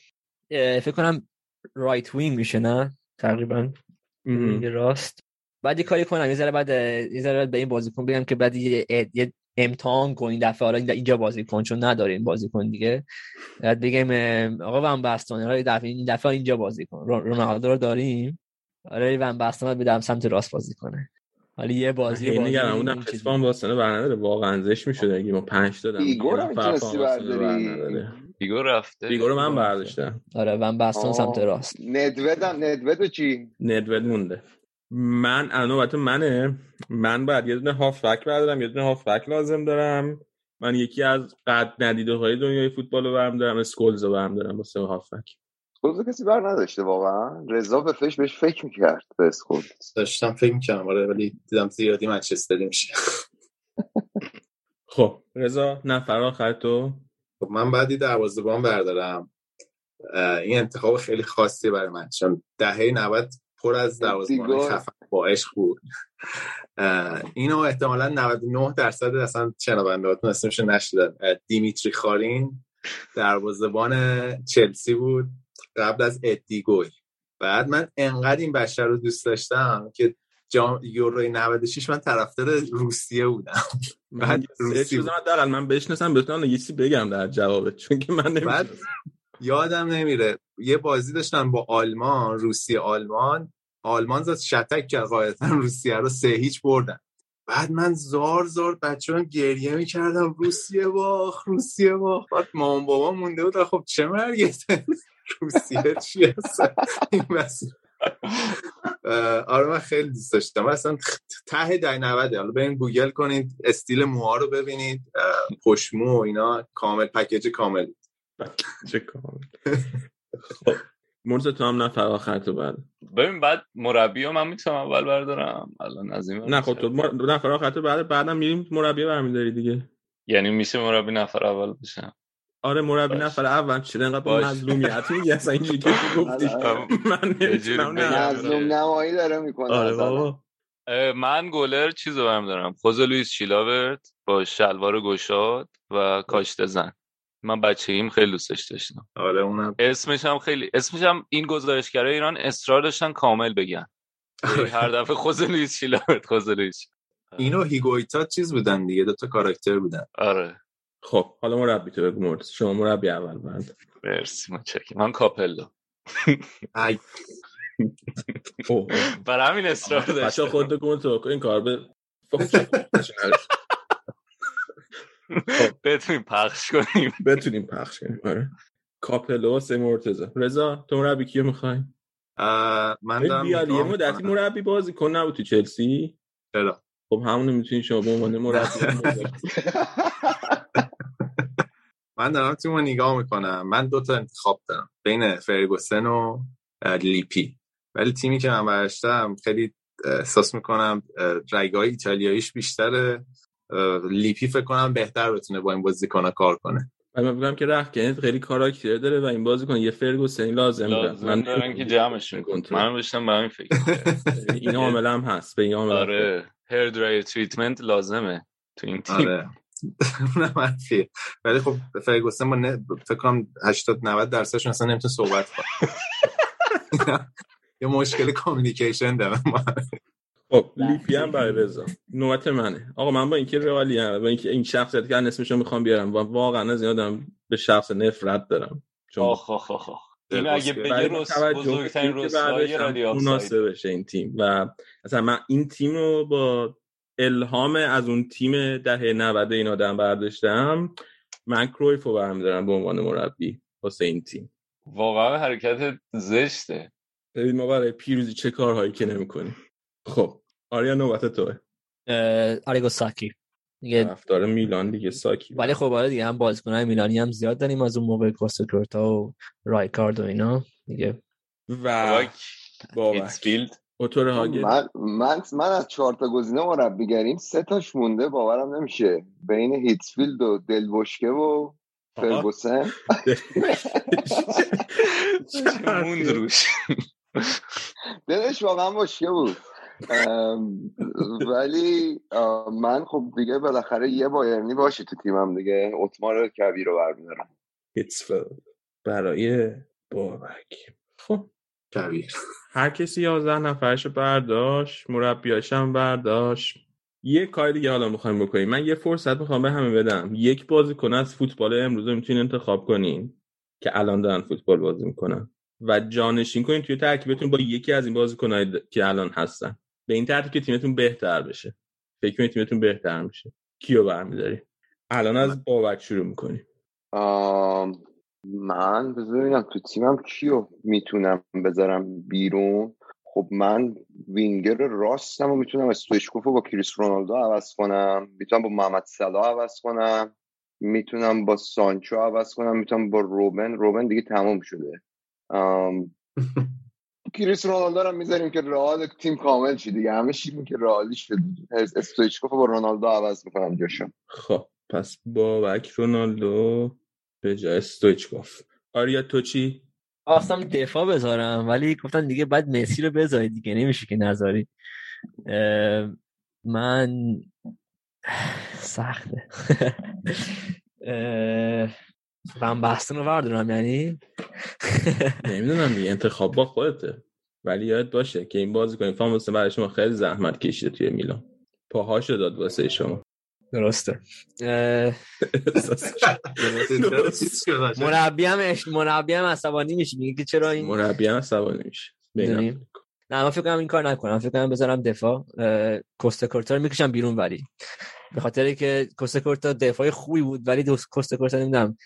فکر کنم رایت وینگ میشه نه؟ تقریبا راست. بعد یه کاری کنم یه ذره بعد یه ذره به این بازیکن بگم که بعد یه, یه امتحان کن این دفعه حالا اینجا بازی کن چون نداریم بازی کن دیگه. بعد بگیم آقا ون بستون این دفعه این دفعه اینجا بازی کن. رونالدو رو داریم؟ آره ون بستون بدم سمت راست بازی کنه. حالا یه بازی یه نگرم اونم کسبان واسه برنداره واقعا زش می‌شد. اگه ما 5 دادم ایگور هم ایگور رفته. ایگور من برداشتم. آره ون بستون سمت راست. ندود هم ندود چی؟ ندود مونده. من الان منه. من بعد یه دونه هافبک بردارم یه دونه هافبک لازم دارم. من یکی از قد ندیده های دنیای فوتبال رو برم دارم اسکولز رو برم دارم واسه هافبک اسکولز کسی بر نداشته واقعا؟ رضا به فش بهش فکر می‌کرد به اسکولز داشتم فکر می‌کردم آره ولی دیدم زیادی منچستری میشه. خب رضا نفر آخر تو. خب من بعدی دروازه‌بان بردارم. این انتخاب خیلی خاصی برای من چون دهه 90 پر از دروازه‌بان خفن با عشق بود. اینو احتمالا 99 درصد اصلا شنوندهاتون اسمش نشدن دیمیتری خارین دروازه‌بان چلسی بود قبل از ادیگوی بعد من انقدر این بشر رو دوست داشتم که جام یوروی 96 من طرفدار روسیه بودم. بعد روسیه دارن من بشناسم بتونم یه چیزی بگم در جوابت چون که من بعد یادم نمیره. یه بازی داشتن با آلمان روسیه آلمان. آلمان زد شتک کرد قاعدتا روسیه رو سه هیچ بردن. بعد من زار زار بچه هم گریه می‌کردم. روسیه باخ روسیه باخ بعد مامان بابا مونده بود. خب چه مرگته روسیه چی هست؟ آره من خیلی دوست داشتم. اصلا ته دای 90 حالا برین گوگل کنید استیل موها رو ببینید. پشمو و اینا کامل پکیج کامل. چه کامل. خب مرز تو هم نفر آخر تو بعد ببین بعد مربی ها من می‌تونم اول بردارم الان از این نه خب تو مر... نفر آخر تو بعد بعدم میریم مربی برمیداری دیگه. یعنی میشه مربی نفر اول بشم آره مربی نفر اول چه انقدر مظلومیت میگی؟ اصلا اینجوری که گفتی من نمی‌تونم مظلوم نمایی داره می‌کنه آره بابا. من گلر چیزو برم دارم خوزه لویس چیلاورت با شلوار گشاد و کاشته زن. من بچگیم خیلی دوستش داشتم. آره اونم. اسمش هم خیلی اسمش هم این گزارشگرای ایران اصرار داشتن کامل بگن. هر دفعه لویس چیلاورت خوزه لویس اینو هیگویتا چیز بودن دیگه دو تا کاراکتر بودن. آره. خب حالا مربی تو بگو مرد. شما مربی اول بعد مرسی متشکرم. من کاپلو. ای. برای همین اصرار بچه داشتم. خود کن تو این کار به بتونیم پخش کنیم. بتونیم پخش کنیم. آره. کاپلو سه مرتزا رضا تو مربی کیو می‌خوای؟ من دارم بیالی یه مدتی مربی بازی کن. نبود تو چلسی؟ چرا؟ خب همونو می‌تونی شما به عنوان مربی من دارم تیمو نگاه می‌کنم. من دو تا انتخاب دارم. بین فرگوسن و لیپی. ولی تیمی که من برشتم خیلی احساس می‌کنم رگای ایتالیاییش بیشتره. لیپی فکر کنم بهتر بتونه با این بازیکن کار کنه. من میگم که رخ کنید خیلی کاراکتر داره و این بازیکن یه فرگوسن لازم لازم من دارن که جمعش من داشتم به همین فکر این عامل هم هست. به این عامل آره hair dryer treatment لازمه تو این تیم. آره. اونم ولی خب فرگوسن با نه... فکر کنم 80 90 درصدشون اصلا نمی‌تونه صحبت کنه. یه مشکل communication دارم خب لیپی هم برای رضا. نوبت منه. آقا من با اینکه رئالی ام با اینکه این شخصیت که اسمشو می‌خوام بیارم و واقعا از آدم به شخص نفرت دارم. چون آخ آخ آخ این اگه بگه رس بزرگترین رسوایی رادیو مناسب بشه این تیم. و اصلا من این تیم رو با الهام از اون تیم دهه 90 این آدم برداشتم. من کرویف رو برمیدارم به عنوان مربی واسه این تیم. واقعا حرکت زشته. ببین ما برای پیروزی چه کارهایی که نمی‌کنیم. خب. آریا نوبت توه. آریگو ساکی. دیگه رفتار میلان دیگه ساکی. ولی خب آره دیگه هم بازیکن‌های میلانی هم زیاد داریم از اون موقع کوستکورتا و رایکارد و اینا. دیگه و بابک اوتور هاگل من, من, من از چهار تا گزینه مربیگریم سه تاش مونده باورم نمیشه. بین هیتسفیلد و دلبشکه و فرگوسن. موند روش؟ دلش واقعا بشکه بود. ولی من خب دیگه بالاخره یه بایرنی باشه تو تیمم دیگه. اتمار کبیر رو برمیدارم. برای بابک. خب. کبیر هر کسی یازده نفرش برداشت مربیاش هم برداشت. یه کار دیگه حالا می‌خوایم بکنیم. من یه فرصت می‌خوام به همه بدم. یک بازیکن از فوتبال امروز می‌تونین انتخاب کنین که الان دارن فوتبال بازی می‌کنن. و جانشین کنین توی ترکیبتون با یکی از این بازیکن‌های که الان هستن. به این ترتیب که تیمتون بهتر بشه. فکر کنید تیمتون بهتر میشه. کیو برمیداری؟ الان از بابک شروع می‌کنیم من بذارم تو تیمم کیو می‌تونم بذارم بیرون. خب من وینگر راستم و می‌تونم استویچکوف با کریس رونالدو عوض کنم. می‌تونم با محمد صلاح عوض کنم. می‌تونم با سانچو عوض کنم. می‌تونم با روبن. روبن دیگه تموم شده. کریس رونالدو رو می‌ذاریم که رئال تیم کامل شد دیگه؟ همه چی که رئالی شد. استویچکوف با رونالدو عوض می‌کنم جاشم خب پس بابک رونالدو به جای استویچکوف آریا تو چی؟ خواستم دفاع بذارم ولی گفتن دیگه بعد مسی رو بذارید دیگه نمیشه که نذاری من سخته. من بحثن رو بردارم یعنی؟ نمی‌دونم دیگه انتخاب با خودته. ولی یاد باشه که این بازی کنیم فاموسه برای شما خیلی زحمت کشیده توی میلان. پاهاشو داد واسه شما. درسته. مربی هم مربی هم عصبانی میشه. میگه که چرا این مربی هم عصبانی میشه. نه من فکر کنم این کار نکنم. فکر کنم بذارم دفاع. کوستکورتا رو می‌کشم بیرون ولی. به خاطر که کوستکورتا دفاع خوبی بود ولی کوستکورتا نمی‌دونم.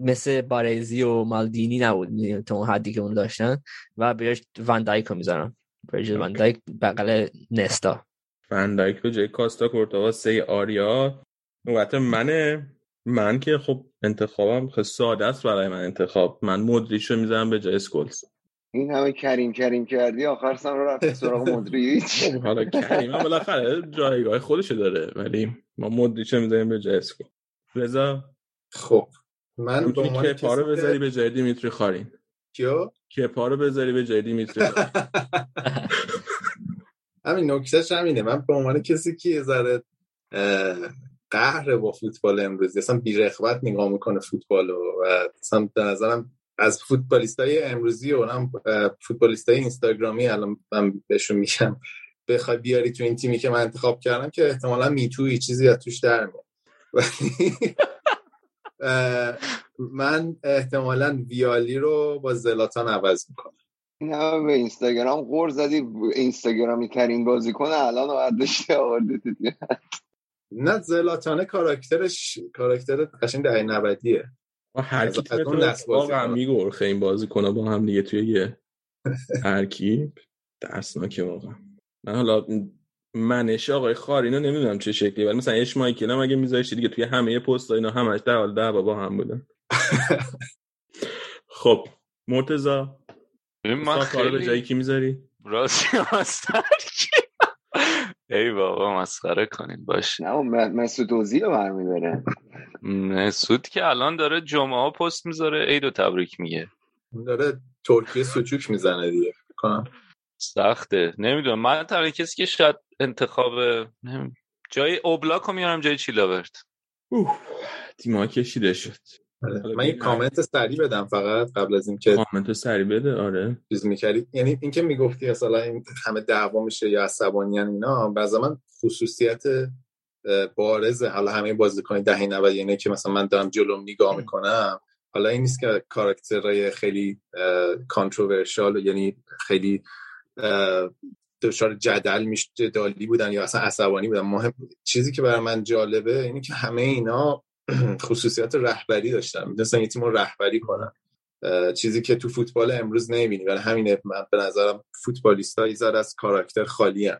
مثل بارزی و مالدینی نبود تا اون حدی که اون داشتن. و بیاش وندایک رو می‌ذارم وندایک وندایک بغل نستا. وندایک رو جای کاستا کورتوا سه آریا. البته منه. من که خب انتخابم خیلی ساده است برای من انتخاب. من مدریش رو می‌ذارم به جای اسکولز. این همه کریم کریم کردی آخر سم رو رفت سراغ مدریچ حالا کریم هم بالاخره جایگاه خودشو داره. ولی ما مدریچ رو می‌ذاریم به جای اسکول رضا؟ خب. من به عنوان کپا رو بذاری به جای دیمیتری خارین. کیو؟ کپا رو بذاری به جای دیمیتری همین نکتهش همینه. من به عنوان کسی که یه ذره قهر با فوتبال امروزی اصلا بی رغبت نگاه می‌کنه فوتبال و اصلا به نظرم از فوتبالیست های امروزی و هم فوتبالیست های اینستاگرامی الان من بهشون میگم بخوای بیاری تو این تیمی که من انتخاب کردم که احتمالا میتوی چیزی از توش در میاد. من احتمالا ویالی رو با زلاتان عوض می‌کنم. این همه به اینستاگرام غور زدی اینستاگرامی ترین بازیکن الان آوردش آورده نه زلاتانه کاراکترش کاراکتر قشنگ دهه 90 هر کی واقعا میگرخه این بازی کنه با هم دیگه توی یه ترکیب. درسناکه واقعا. من حالا منش. آقای خارینو نمی‌دونم چه شکلی ولی مثلا اش مایکل هم اگه میذاشتی دیگه توی همه پست اینا همش در حال دعوا با هم بودن. خب مرتضا من خیلی به جایی کی می‌ذاری؟ راستی مستر ای بابا مسخره کنین باش. نه مسعود اوزی رو برمیداره. مسعود که الان داره جمعه ها پست می‌ذاره عید و تبریک میگه. داره ترکیه سوچوک می‌زنه دیگه کنم. سخته. نمی‌دونم. من تنها کسی که شاید انتخاب جای اوبلاک رو میارم جای چیلاورت تیما کشیده شد. من یه کامنت سریع بدم فقط قبل از اینکه کامنت سریع بده آره. چیز می‌کردی. یعنی اینکه می‌گفتی مثلا این همه دعوا میشه یا عصبانیان اینا بعضی من خصوصیت بارزه. حالا همه بازیکن دهه 90 یعنی که مثلا من دارم جلو نگاه می‌کنم. حالا این نیست که کاراکترهای خیلی کانتروورشال یعنی خیلی دچار جدل میشه جدالی بودن یا اصلا عصبانی بودن. مهم چیزی که برای من جالبه اینه که همه اینا خصوصیت رهبری داشتن. می‌دونستن یه تیم رو رهبری کنن. چیزی که تو فوتبال امروز نمی‌بینی. ولی همینه من به نظرم فوتبالیست ها از کاراکتر خالی هن.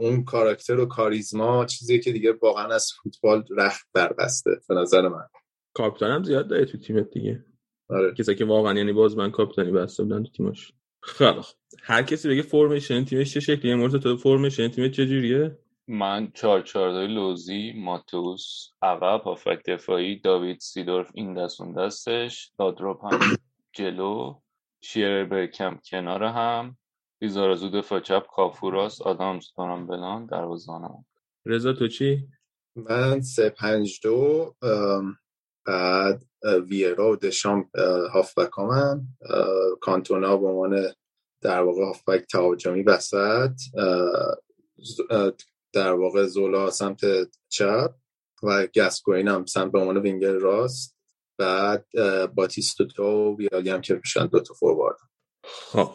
اون کاراکتر و کاریزما چیزی که دیگه واقعا از فوتبال رخت بربسته به نظر من. کاپیتان هم زیاد داره تو تیمت دیگه. آره. کسی که واقعا یعنی باز من کاپیتانی بسته بودن تو تیمش خیلی هر کسی بگه فرمیشن تیمش چه شکلیه؟ مورد تو فرمیشن تیمت چه جوریه؟ من چهار چهار لوزی ماتوس عقب هافک دفاعی داوید سیدورف این دست اون دستش دادروپ هم جلو شیر برکم کنار هم بیزارزو دفاع چپ کافوراس آدامز دارم بلان دروازه‌بانم. رضا تو چی؟ من سه پنج دو بعد ویرا و دشام هافبک هم کانتونا به عنوان در واقع هافبک تهاجمی وسط در واقع زولا سمت چپ و گسکوین هم سمت به عنوان وینگر راست. بعد باتیستوتا و ویالی هم که میشن دو تا فوروارد. خب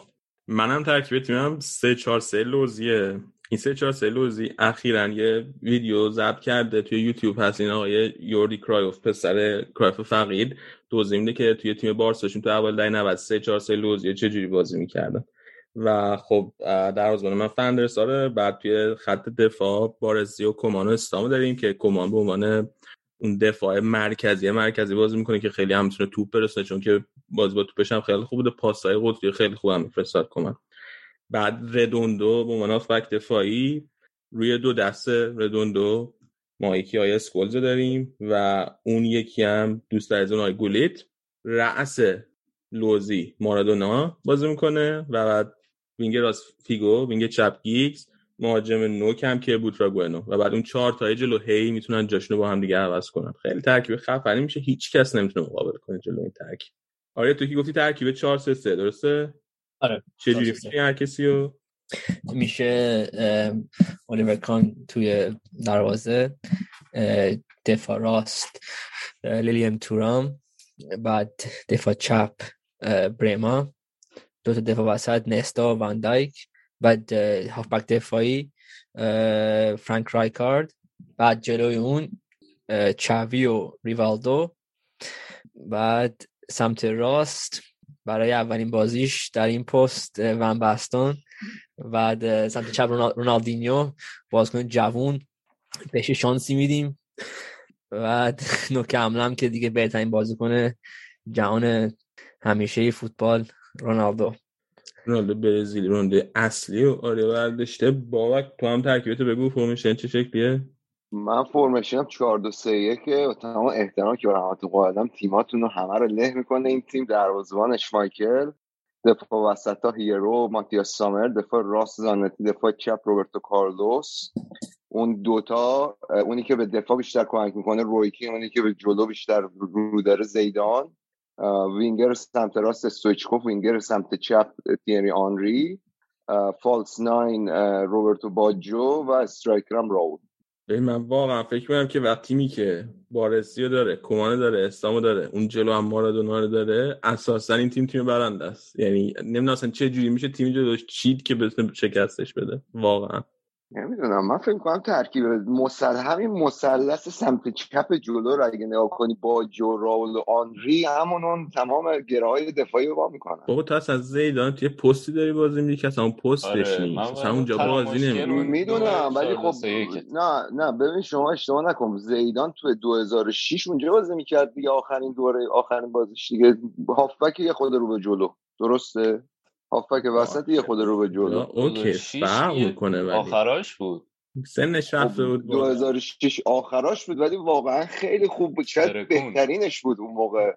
منم ترکیب تیمم سه چهار سه لوزیه. این سه چهار سه لوزی اخیرا یه ویدیو ضبط کرده توی یوتیوب هست. این آقای یوردی کرایوف پسر کرایف فقید توضیح میده که توی تیم بارساشون تو اول دهه 90 سه چهار سه لوزی چه جوری بازی می‌کردن. و خب در روزبان من فندرس داره بعد توی خط دفاع بارزی و کمان و استامو داریم که کمان به عنوان اون دفاع مرکزی مرکزی بازی می‌کنه که خیلی هم می‌تونه توپ برسونه چون که بازی با توپش هم خیلی خوب بوده. پاسای قطبی خیلی خوب هم میفرستاد کمان بعد ردوندو به عنوان فک دفاعی روی دو دست ردوندو ما یکی آی اسکولز داریم و اون یکی هم دوست از اون گولیت. رأس لوزی مارادونا بازی می‌کنه و بعد وینگر راست فیگو وینگر چپ گیگز مهاجم نوک هم که بود راگوینو و بعد اون چهار تا جلو هی می‌تونن جاشونو با هم دیگه عوض کنن. خیلی ترکیب خفنی میشه. هیچ کس نمی‌تونه مقابله کنه جلو این ترکیب. آره تو کی گفتی ترکیب 4 3 3 درسته؟ آره چه جوری میشه هر کسی رو؟ میشه الیور کان توی دروازه دفاع راست لیلیم تورام بعد دفاع چپ بریما دو تا دفاع وسط نستا و واندایک بعد هافبک دفاعی فرانک رایکارد بعد جلوی اون چاوی و ریوالدو بعد سمت راست برای اولین بازیش در این پست ون بستون. بعد سمت چپ رونالدینیو بازیکن جوون. بهش شانسی میدیم. بعد نکته هم که دیگه بهترین بازیکن جهان همیشه فوتبال رونالدو. رونالدو برزیلی رونالدو اصلی و آره برداشته بابک تو هم ترکیبتو بگو فرمشن چه شکلیه؟ من فرمشنم 4 2 3 1 و تمام احترام که برامتون قائلم تیماتون رو همه رو له می‌کنه این تیم. دروازه‌بان اشمایکل دفاع وسط هیرو ماتیاس سامر دفاع راست زانتی دفاع چپ روبرتو کارلوس. اون دوتا اونی که به دفاع بیشتر کمک می‌کنه رویکی اونی که به جلو بیشتر رو داره زیدان. وینگر سمت راست استویچکوف وینگر سمت چپ تیری آنری. false nine روبرتو باجو و striker م راول. به من واقعا فکر می‌کنم که وقتی تیمی که بارزی داره کومانو داره استامو داره اون جلو هم مارادونا رو داره اساسا این تیم تیم برنده است. یعنی نمی‌دونم اصلا چه جوری میشه تیم جلوش چید که بتونه شکستش بده. واقعا. نمی‌دونم. من فکر کنم ترکیب مسل همین مثلث سمت چپ جلو رو اگه نگاه کنی با جو راول و آنری همون تمام گرهای دفاعی رو با می‌کنن. بابا تو اصلا زیدان توی پستی داری بازی میدی که اصلا اون پستش آره، نیست اونجا بازی اون می‌دونم دو ولی خب. نه نه ببین شما اشتباه نکن. زیدان تو 2006 اونجا بازی می‌کرد دیگه آخرین دوره آخرین بازیش دیگه. هافبک یه خود رو به جلو. درسته؟ هافبک وسط یه خود رو به جلو. اوکی 2006 فرق یه می‌کنه ولی. آخراش بود. سنش رفته بود بالا. 2006 آخراش بود ولی واقعا خیلی خوب بود. شاید. بهترینش بود اون موقع.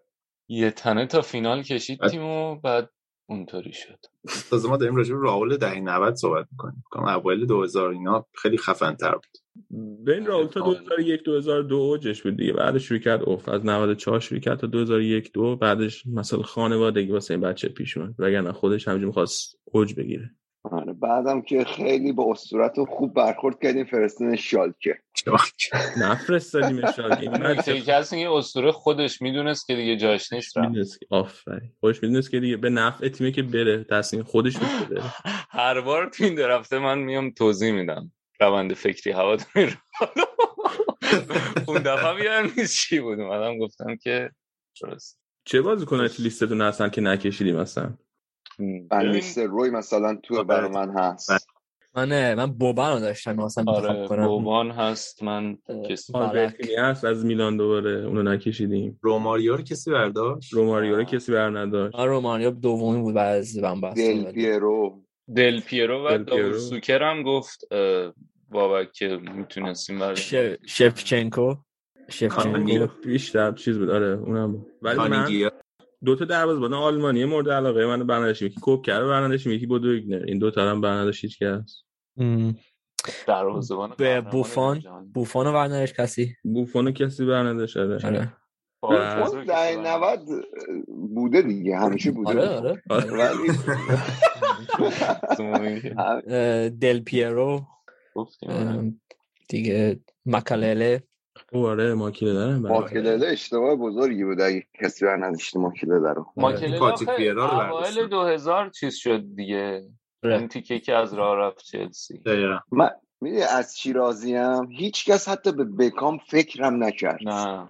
یه تنه تا فینال کشید بعد- تیمو بعد اونطوری شد. تازه ما داریم راجع به راول دهه 90 صحبت می‌کنیم. کنم اوایل 2000 اینا خیلی خفن تر بود. بین راول تا 2001 2002 اوجش بود دیگه. بعدش شروع کرد اوف. از 94 شروع کرد تا 2001 دو. بعدش مثلا خانوادگی واسه این بچه پیش اومد. وگرنه خودش همینجوری می‌خواست اوج بگیره. آره بعدم که خیلی با اسطورت خوب برخورد کردیم فرستن شالکه. نفرستادیمش این نکته بچه که هست این اسطوره خودش می‌دونست که دیگه جاش نیست می‌دونست که آفرین. خودش می‌دونست که دیگه به نفع تیمه که بره تصمیم خودش بره؟ هر بار تو این درفته من میام توضیح میدم. روند فکری هوا میره اون دفعه میارم نیست چی بود. اومدم گفتم که درست. چه بازیکنایی تو لیستتون هستن که نکشیدیم مثلا؟ من ببین، لیست روی مثلا تو برای من هست. من من بوبن رو داشتم می‌خواستم آره کنم. بوبان هست من کسی آره. هست از میلان دوباره اونو نکشیدیم. روماریو رو کسی برداشت؟ روماریو رو کسی بر نداشت. آره رومانیا دومی بود بعد از ون دل پیرو. دل پیرو و دل پیرو. داوود سوکر هم گفت بابک که می‌تونستیم برای ش- شفچنکو؟ شفچنکو. بیشتر چیز بود. آره اونم بود. ولی من دو تا دروازه‌بان آلمانی مورد علاقه من برنداشتیم یکی کوبکر رو برنداشتیم یکی بودو ایگنر این دو تا هم برنداشت هیچ کس. دروازه‌بان به بوفان جهان. بوفان رو برنامهش کسی؟ بوفون کسی برنداشت آره. آره. رو اون که ده تو 90 بوده دیگه همیشه بوده. آره بود. آره. برنامه. اه، دل پیرو. آره. دیگه مکالله او آره ماکیله دارم ماکلله اشتباه بزرگی بود اگه کسی بر نداشته ماکلله رو. ویرا رو اوایل برداشتن. 2000 چیز شد دیگه. آره. اون تیکه که از راه رفت چلسی. من می‌دونی از چی راضیم هیچ کس حتی به بکام فکرم نکرد. نه.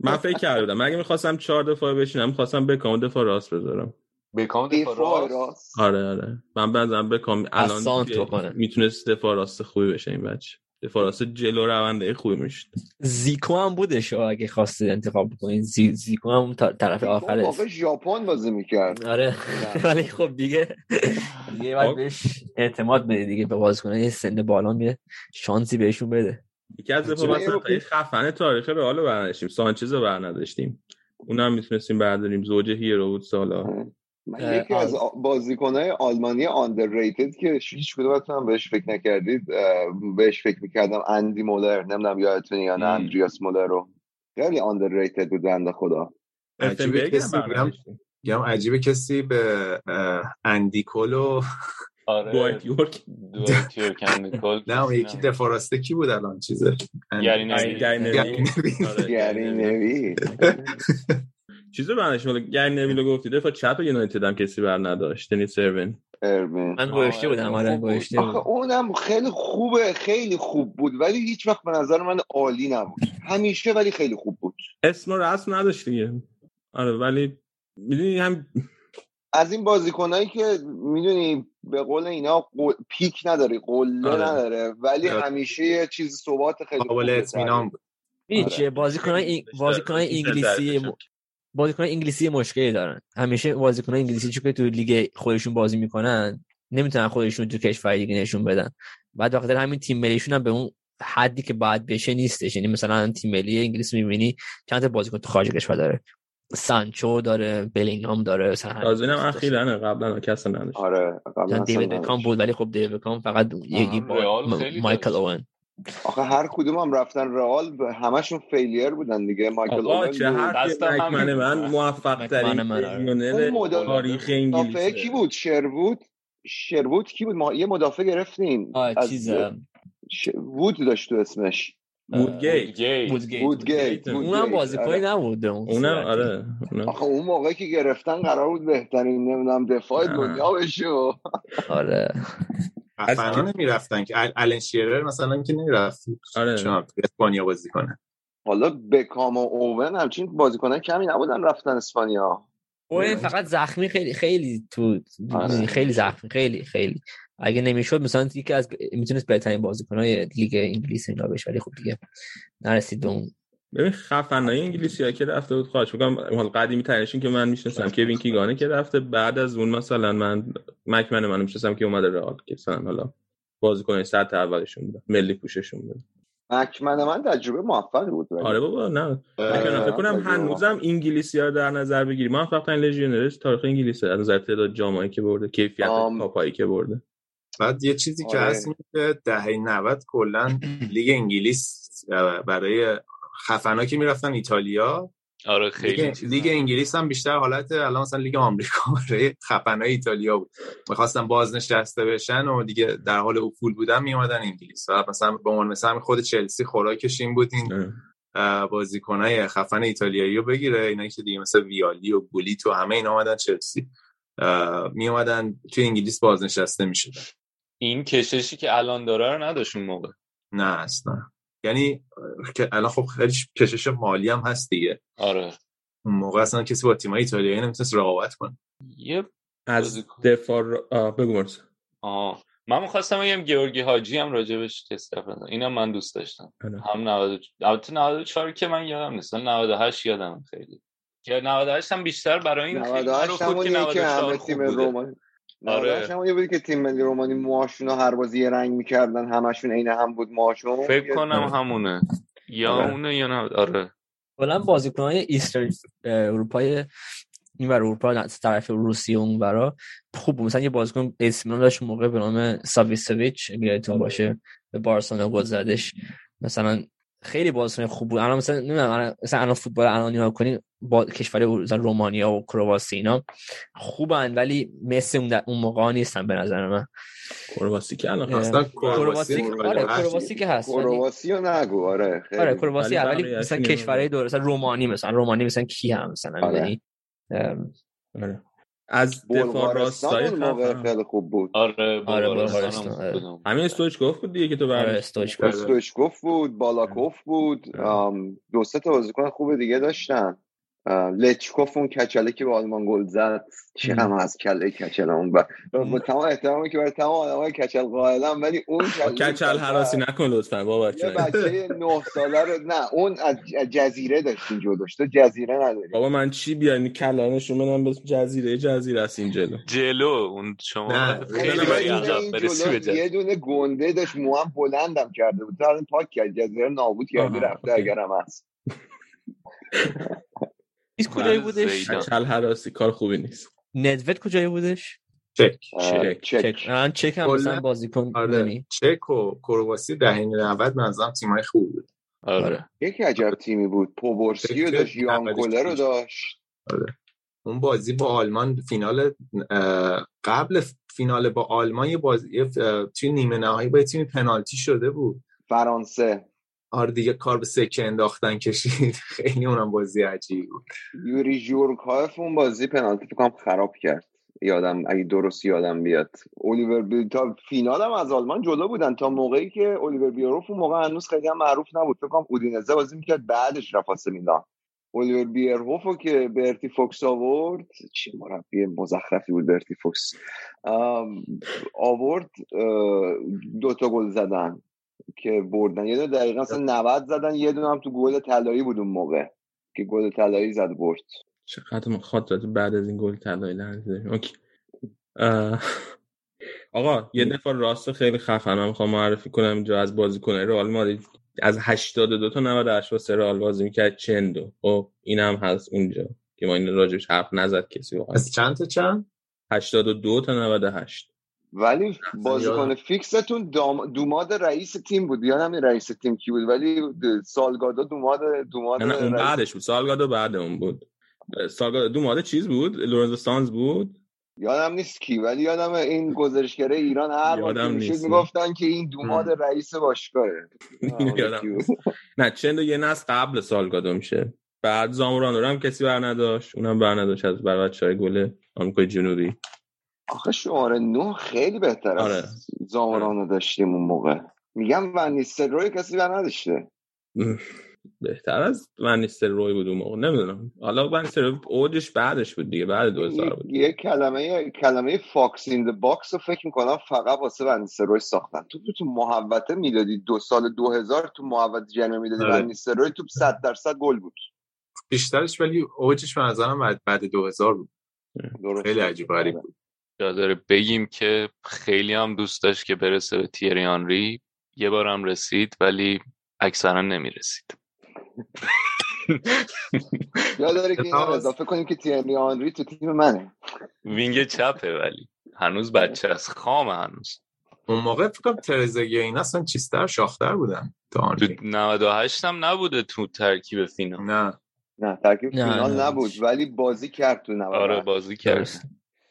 من فکر کردم. من اگه می‌خواستم چهار دفاع بشینم می‌خواستم بکام دفاع راست بذارم. بکام دفاع دفاع راست؟ آره آره. من بنظرم بکام الان. می‌تونست دفاع راست خوبی بشه این بچه. دفاع راست جلو رونده خوبی می‌شد. زیکو هم بودش اگه خواستید انتخاب بکنید زی... زیکو هم طرف اون آخر موقع ژاپن بازی می‌کرد. آره. ولی خب دیگه دیگه باید. بهش اعتماد بده دیگه به بازیکنان یه سن بالا میره شانسی بهشون بده. یکی از های خفن تاریخ رئال رو برنداشتیم سانچز رو برنداشتیم. اونم می‌تونستیم برداریم. زوج هیرو بود سالا. من یکی از آل- بازیکنهای آلمانی underrated که هیچ کدومتون هم بهش فکر نکردید. بهش فکر می‌کردم اندی مولر. نمی‌دونم یادتونه یا نه. اندریاس مولر رو. خیلی underrated بود بنده خدا. عجیبه کسی میگم عجیبه کسی به اندی کولو آره. دوایت یورک. دوایت یورک اندیکال نه اون یکی دفاع راسته کی بود الان؟ چیزه گری. آره، نوی چیزو برنداشتیم حالا گری نویل رو گفتی. دفاع چپ یونایتد هم کسی بر نداشت. دنیس ایروین اربین من گوشته بودم. آره، آره. گوشته آخه بودم اونم خیلی خوبه خیلی خوب بود. ولی هیچ وقت به نظر من عالی نبود. همیشه ولی خیلی خوب بود. اسم و رسم نداشت دیگه. آره ولی می‌دونی هم از این بازیکنایی که می‌دونی به قول اینا پیک نداره قله آره. نداره. ولی آره. همیشه یه چیز ثبات خیلی قابل اطمینان بود. هیچ آره. بازیکنای بازیکنای انگلیسی بازیکن انگلیسی مشکلی دارن. همیشه بازیکن انگلیسی چون تو لیگ خودشون بازی می‌کنن نمی‌تونن خودشون تو کشور دیگه نشون بدن. بعد وقتی همین تیم ملیشون هم به اون حدی که باید بشه نیستش. یعنی مثلا تیم ملی انگلیس می‌بینی چند تا بازیکن تو خارج کشور داره. سانچو داره بلینگهام داره مثلا لازم اخیرا قبلا کس نداشت. آره قبلا دیوید بکام بود ولی خب دیوید بکام فقط یکی مایکل اوون. آخه هر کدوم هم رفتن رئال همشون فیلیر بودن دیگه. مایکل اوون چه من من؟ موفق ترین آره. تاریخ انگلیس کی بود؟ شروود؟ شروود کی بود؟ ما یه مدافع گرفتیم از چیز ش... وود داشت تو اسمش. وودگیت وودگیت اونم بازیکنی نبود اونم آره. آخه اون موقعی که گرفتن قرار بود بهترین نمی‌دونم دفاع دنیا بشه. آره. اصلا نمی‌رفتن که. الان شیرر مثلا که نمی‌رفت. آره. چون اسپانیا بازی کنه. حالا بکام و اوون همچین بازیکنان کمی نبودن رفتن اسپانیا. اوون فقط زخمی خیلی خیلی تو آره. خیلی زخمی خیلی خیلی. اگه نمی‌شد مثلا یکی از می‌تونست بهترین بازیکنای لیگ انگلیس اینا بشه ولی خب دیگه نرسید به اون. ببین خفنای انگلیسی ها که رفته بود. خواهش می‌کنم حال قدیمی ترینشون که من می‌شناسم کوین کیگانه که رفته. بعد از اون مثلا من مکمن منو می‌شناسم که اومده رئال که مثلا حالا بازیکن سطح اولشون بود ملی پوششون بود مک‌منمن من تجربه موفق بود آره بابا نه. فکر کنم هنوزم انگلیسی ها در نظر بگیری. موفق ترین لژیونرش تاریخ انگلیس از نظر تعداد جامایی که برده کیفیت کاپایی که برده. بعد یه چیزی که آره. هست که دهه 90 کلا لیگ انگلیس برای خفنا که می‌رفتن ایتالیا آره خیلی لیگ, لیگ انگلیس هم بیشتر حالت الان مثلا لیگ آمریکا برای خفنای ایتالیا بود. می‌خواستن بازنشسته بشن و دیگه در حال افول بودن میومدن انگلیس. و مثلا به عنوان مثلا خود چلسی خوراکش این بود این بازیکنای خفن ایتالیایی رو بگیره. اینا که دیگه مثل ویالی و گولیت و همه اینا اومدن چلسی می اومدن توی انگلیس بازنشسته می‌شدن. این کششی که الان داره رو نداشت اون موقع. نه اصلا. یعنی که الان خب خیلی کشش مالی هم هست دیگه. آره. اون موقع اصلا کسی با تیمای ایتالیایی نمی‌تونست رقابت کنه. یه از دفاع بگو آه. من می‌خواستم بگم گیورگی حاجی هم راجبش تست اینم من دوست داشتم. آره. هم 90 البته 94 که من یادم نیست 98 یادم خیلی. که 98 هم بیشتر برای این 98 هم که 94 تیم رومانی آره. همون بود که تیم ملی رومانی موهاشون هر بازی یه رنگ می‌کردن همشون عین هم بود موهاشون فکر کنم همونه. یا آره. اونه یا نه آره. کلا بازیکن‌های ایستر اروپای این بر اروپا طرف روسیه اون برا خوب مثلا یه بازیکن اسمیلان داشت موقع به نام ساویسویچ اگه باشه به بارسلونا گل زدش. مثلا خیلی بازیکن خوب بود. الان مثلا نمی‌دونم مثلا الان فوتبال الان نگاه کنی با کشور مثلا رومانیا و کرواسی اینا خوبن ولی مثل اون, اون موقع نیستن به نظر من. کرواسی که الان هست کرواسی آره کرواسی که هست کرواسی رو نگو آره خیلی. آره کرواسی ولی مثلا کشورهای دور مثلا رومانی مثلا رومانی مثلا کی هم مثلا آره. یعنی آره. از دفاع راستای خیلی خوب بود. آره آره بلغارستان آره. همین استویچکوف بود دیگه که تو آره استویچکوف. استویچکوف بود بالاکوف بود دو سه تا بازیکن خوب دیگه داشتن. لچکوف اون کچله که به آلمان گل زد چه هم از کله کچل اون با, با تمام احترامی که برای تمام آدمای کچل قائلم ولی اون کچل حراسی نکن لطفا بابا یه بچه 9 ساله رو نه اون از جزیره داشتین جو داشت. جزیره نداری. بابا من چی بیانی کلانشون بدم به جزیره جزیره است این جلو. جلو اون شما یه دونه گنده داشت موام بلندم کرده بود. تا پاک کرد جزیره نابود کردی رفته اگرم هست. چیز کجایی بودش؟ چل حراسی کار خوبی نیست. ندوت کجایی بودش؟ چک. چک. چک. من چک هم مثلا بازیکن آره. چک و کرواسی دهه 90 منظرم تیمای خوب بود. آره. یکی عجب تیمی بود. پوبورسکی رو داشت یانکوله رو داشت. آره. اون بازی با آلمان فینال قبل فینال با آلمان یه بازی توی نیمه نهایی با تیم پنالتی شده بود. فرانسه. آره دیگه کار به سکه انداختن کشید. خیلی اونم بازی عجیبی بود. یوری جورکایف اون بازی پنالتی فکرم خراب کرد. یادم اگه درست یادم بیاد. الیور بی... تا فینال هم از آلمان جلو بودن. تا موقعی که الیور بیرهوف اون موقع هنوز خیلی هم معروف نبود. فکر کنم اودینزه بازی می‌کرد بعدش رفت میلان. الیور بیرهوفو که برتی فوکس آورد. چه مربی مزخرفی بود برتی فوکس. آورد دوتا گل زدن. که بردن. یه دونه دقیقا اصلا 90 زدن یه دونه هم تو گل طلایی بود اون موقع که گل طلایی زد برد. چقدر خاطرات بعد از این گل طلایی لحظه اوکی. آقا یه دفعه راست خیلی خفن من می‌خوام معرفی کنم اینجا از بازیکن رئال مادرید. از 82 تا 98 واسه رئال بازی می‌کرد چندو؟ خب اینم هست اونجا که ما این راجبش حرف نزد کسی واقعا از چند تا چند؟ 82 تا 98 ولی بازیکن فیکستون دام... دوماد رئیس تیم بود. یا همین رئیس تیم کی بود ولی سالگادا دوماد دوماد نه, نه اون رئیس... بعدش بود. سالگادو بعد اون بود. سالگادو دوماد چیز بود؟ لورنزو سانز بود؟ یادم نیست کی ولی یادم این گزارشگره ایران هر یادم وقت نیست. می‌گفتن که این دوماد رئیس باشگاهه. یادم نه چند یه نسل قبل سالگادو میشه. بعد زامورانو هم کسی بر نداشت. اونم بر نداشت از بر بچه های گله آمریکای جنوبی. آخه شماره نه خیلی بهتر آره. از زامورانو داشتیم اون موقع. میگم ونیستر روی کسی بر نداشته. بهتر از ونیستر روی بود اون موقع. نمی‌دونم. حالا ونیستر روی اوجش بعدش بود دیگه بعد 2000 بود. یه کلمه کلمه fox in the box رو فکر می‌کنم فقط واسه ون نیستلروی ساختن. تو تو محوطه می‌دادی دو سال 2000 تو محوطه جنوب می‌دادی آره. ونیستر روی تو 100 درصد گل بود. بیشترش ولی اوجش به نظرم بعد بعد 2000 بود. درست. خیلی عجیب غریب بود. جا داره. بگیم که خیلی هم دوست داشت که برسه به تیری آنری یه بار هم رسید ولی اکثرا نمی‌رسید. جا داره که اضافه کنیم که تیری آنری تو تیم منه. wing چپه ولی. هنوز بچه است. خام هنوز. اون موقع فکر کنم ترزگی این اصلا چیزتر شاخ‌تر بودن تا تو آنری 98 هم نبوده تو ترکیب فینال. نه. نه ترکیب فینال. نبود ولی بازی کرد تو 98 آره بازی کرد.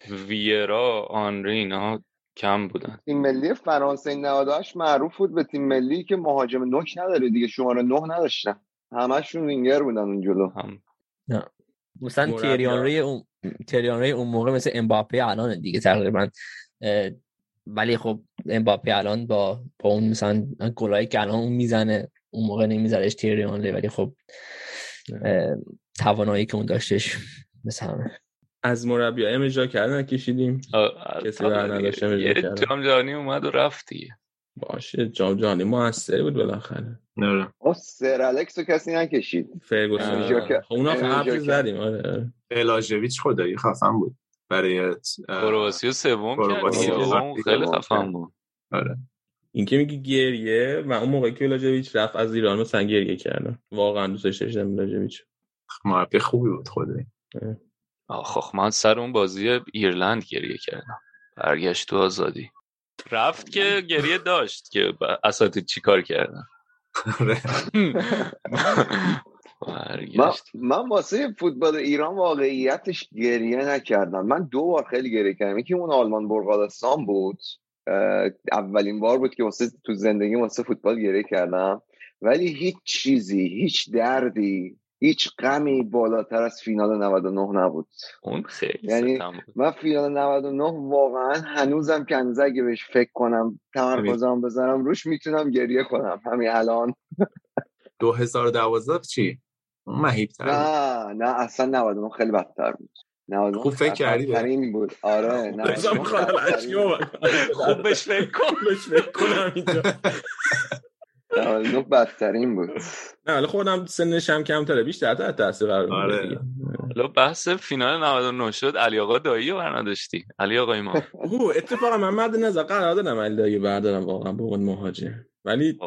ویرا آنری اینا کم بودن. تیم ملی فرانسه این 98 معروف بود به تیم ملی که مهاجم نوک نداره دیگه شماره نه نداشتن. همشون وینگر بودن اون جلو. هم. مثلا مربی تریانری اون اون موقع مثل امباپه الان دیگه تقریبا ولی خب امباپه الان با با اون مثلا گلایی که الان اون می‌زنه اون موقع نمیزدش تریانری ولی خب توانایی که اون داشتش مثل همه از مربی های اجرا کردن کشیدیم. کسی آره دیگه. نداشته کردن. جام جهانی اومد و رفت دیگه. باشه جام جهانی موثری بود بالاخره. نه آه سر الکس رو کسی نکشید. فرگوسن. خب اونا کرد. زدیم آره الاژویچ خدایی خفن بود برای اه، کرواسی سوم کرد خیلی خفن بود. آره. این که میگی گریه و اون موقع که ولاجویچ رفت از ایران مثلا گریه کردن. واقعا دوستش داشتم ولاجویچ مربی خوبی بود خدایی. آخ من سر اون بازی ایرلند گریه کردم. برگشت تو آزادی. رفت که گریه داشت که اساتید چی کار کردن؟ آره. من, من واسه فوتبال ایران واقعیتش گریه نکردم. من دو بار خیلی گریه کردم. یکی اون آلمان بلغارستان بود. اولین بار بود که واسه تو زندگی واسه فوتبال گریه کردم. ولی هیچ چیزی هیچ دردی هیچ غمی بالاتر از فینال 99 نبود. اون خیلی یعنی من فینال 99 واقعا هنوزم که هنوز اگه بهش فکر کنم تمرکزم بزنم روش می‌تونم گریه کنم. همین الان. 2012 چی؟ اون مهیب‌تر. نه نه اصلا 99 خیلی بدتر بود. 99 خوب فکر کردی بدترین بود. آره داشتم 99 می‌خوام بدترین بود. خوب بهش فکر کن. بهش فکر کنم اینجا. 99 بدترین بود. نه ولی خودم سنش هم کمتره بیشتر تحت تاثیر قرار می‌گیره آره. حالا بحث فینال 99 شد علی آقا دایی رو برنداشتی علی آقای ما اوه اتفاقا من مد نظر قرار دارم علی دایی بردارم واقعا به عنوان مهاجم. ولی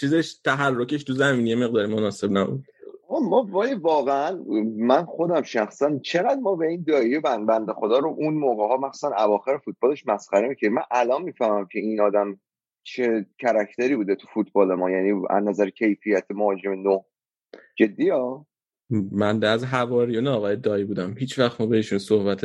چیزش تحرکش تو زمین یه مقدار مناسب نبود. ما ولی واقعا من خودم شخصا چقدر ما به این دایی بند بنده خدا رو اون موقع ها مخصوصا اواخر فوتبالش مسخره می‌کرد من الان می‌فهمم که این آدم چه کرکتری بوده تو فوتبال ما؟ یعنی از نظر کیفیت مهاجم نو جدی ها؟ من از حواریون آقای دایی بودم. هیچ وقت ما بهشون صحبت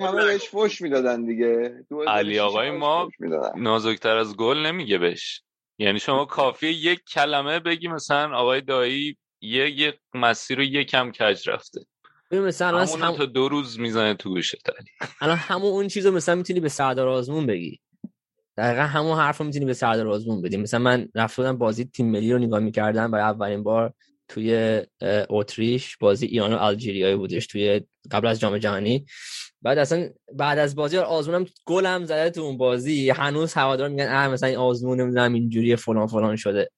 همه بهش فش می‌دادن دیگه. علی آقای ما می‌دادن؟ نازکتر از گل نمیگه بهش. یعنی شما کافیه یک کلمه بگی مثلا آقای دایی یه یه مسیر رو یکم کج رفته. ببین مثلا همونو هم... تا دو روز می‌زنه تو گوشت الان همون اون چیزو مثلا می‌تونی به سردار آزمون بگی. دقیقا همون حرف رو می‌تونی به سردار آزمون بدی مثلا من رفته بودم بازی تیم ملی رو نگاه می‌کردم برای اولین بار توی اتریش بازی ایران و الجیریایی بودش توی قبل از جام جهانی. بعد اصلا بعد از بازی آزمونم گلم زده تو اون بازی. هنوز هوادار میگن اه مثلا این آزمون نمی‌دونم اینجوری فلان فلان شده.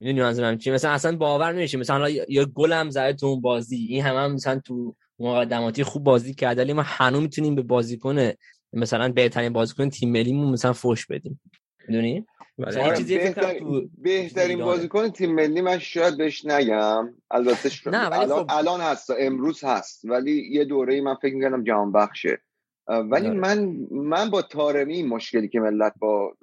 می‌دونی منظورم چی مثلا اصلا باور نمیشه مثلا یا گلم زده تو اون بازی. این هم, هم مثلا تو مقدماتی خوب بازی کرده ولی ما هنوز می‌تونیم به بازیکن مثلا بهترین بازیکن تیم ملیمون مثلا فوش بدیم. می‌دونی؟ آره بهترین, بهترین بازیکن تیم ملی من شاید بهش نگم. البته شد. نه الان, خب... الان هست امروز هست. ولی یه دوره من فکر می‌کنم جهان بخشه. ولی داره. من من با تارمی مشکلی که ملت با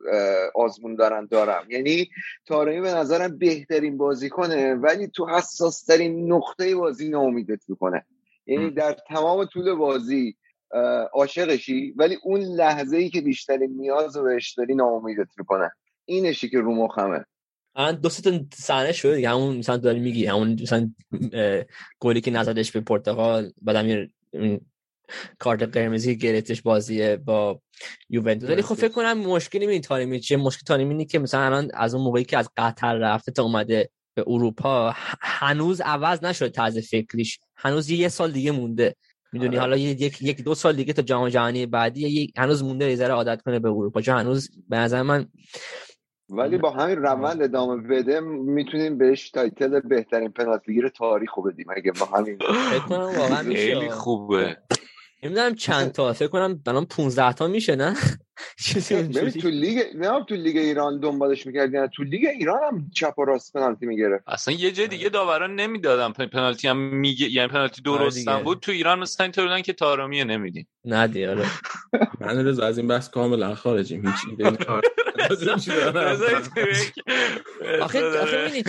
آزمون دارن دارم. یعنی تارمی به نظرم بهترین بازیکنه ولی تو حساس ترین نقطه بازی ناامیدت می‌کنه. یعنی در تمام طول بازی عاشقشی؟ ولی اون لحظه ای که بیشترین نیاز رو بهش داری ناامیدت می‌کنه. اینشی که رو مخمه. الان دو تا صحنه شده دیگه. همون مثلا داری میگی همون مثلا گلی که نزدش به پرتغال بعد کارت قرمزی گرفتش بازی با یوونتوس. ولی خب فکر کنم مشکلی این طارمی چیه. مشکل طارمی اینه که مثلا الان از اون موقعی که از قطر رفته تا اومده به اروپا هنوز عوض نشده طرز فکریش. هنوز یه سال دیگه مونده. می‌دونی؟ آره. حالا یک یک دو سال دیگه تا جام جهانی بعدی هنوز مونده یه ذره عادت کنه به اروپا. چون هنوز به نظر من ولی با همین روند ادامه بده می‌تونیم بهش title بهترین پنالتیگیر تاریخ رو بدیم. اگه با همین فکر کنم واقعا خیلی خوبه. نمی‌دونم چند تا فکر کنم الان 15 تا میشه نه؟ تو لیگ نه تو لیگ ایران دنبالش می‌کردین تو لیگ ایران هم چپ و راست پنالتی می‌گرفت. اصلا یه جای دیگه داوران نمی‌دادن. پنالتی هم میگه یعنی پنالتی آره درستم بود. تو ایران مثلا اینطور بودن که تارامیه نمیدین نه دیاره من رضا از این بحث کاملا خارجیم. هیچ ایده آخه آخه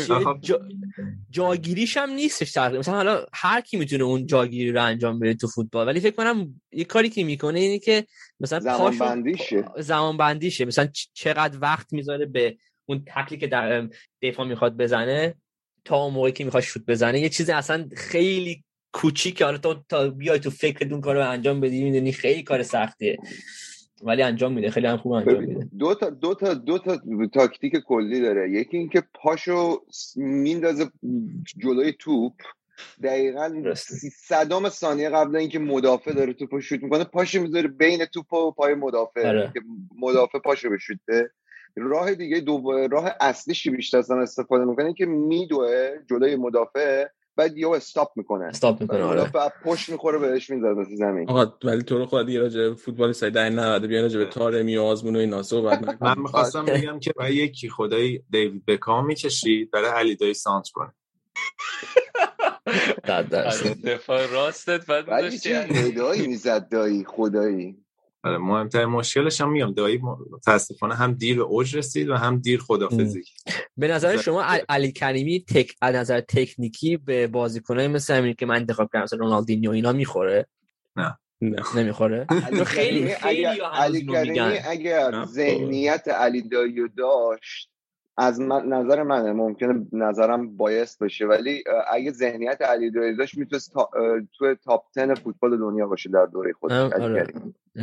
جاگیریش هم نیستش تقریبا مثلا حالا هر کی می‌تونه اون جاگیری رو انجام بده تو فوتبال. ولی فکر کنم یه کاری که می‌کنه اینه که مثلا زمان بندیشه زمان بندیشه مثلا چقدر وقت می‌ذاره به اون تکلی که در دفاع می‌خواد بزنه تا اون موقعی که می‌خواد شوت بزنه. یه چیز اصلا خیلی کوچیک حالا تو تا بیای تو فکر اون کارو انجام بدی می‌دونی خیلی کار سختیه. ولی انجام میده. خیلی هم خوب انجام میده. دو تا دو تا دو تا تاکتیک کلی داره. یکی اینکه پاشو میندازه جلوی توپ. دقیقا صدام ثانیه قبل اینکه مدافع داره توپ شوت می‌کنه پاشو می‌ذاره بین توپ و پای مدافع. آره. که مدافع پاشو بشوته راه دیگه دو راه اصلیش بیشتر از استفاده می‌کنه که میدوه جلوی مدافع بعد یهو استاپ می‌کنه. استاپ می‌کنه آره. بعد پشت می‌خوره بهش می‌ذاره به زمین. آقا ولی تو رو خود دیگه راجع فوتبال سای در 90 بیان راجع به تارمی و آزمون و اینا صحبت من می‌خواستم بگم که برای یکی خدای دیوید بکام می‌کشید برای علی دایی سانت کنه دفاع راستت بعد چه ندایی می‌زد دایی خدایی. آره مهمترین مشکلش هم میگم دایی متاسفانه هم دیر به اوج رسید و هم دیر خدافزی به نظر شما علی کریمی تک از نظر تکنیکی به بازیکنای مثل همین که من انتخاب کردم مثل رونالدینیو اینا می‌خوره؟ نه. نه. نمی‌خوره؟ خیلی خیلی علی کریمی اگر ذهنیت علی دایو داشت از من نظر منه. ممکنه نظرم biased باشه. ولی اگه ذهنیت علی دایی داشت می‌تونست تا، تو تاپ 10 فوتبال دنیا باشه در دوره خودش آره.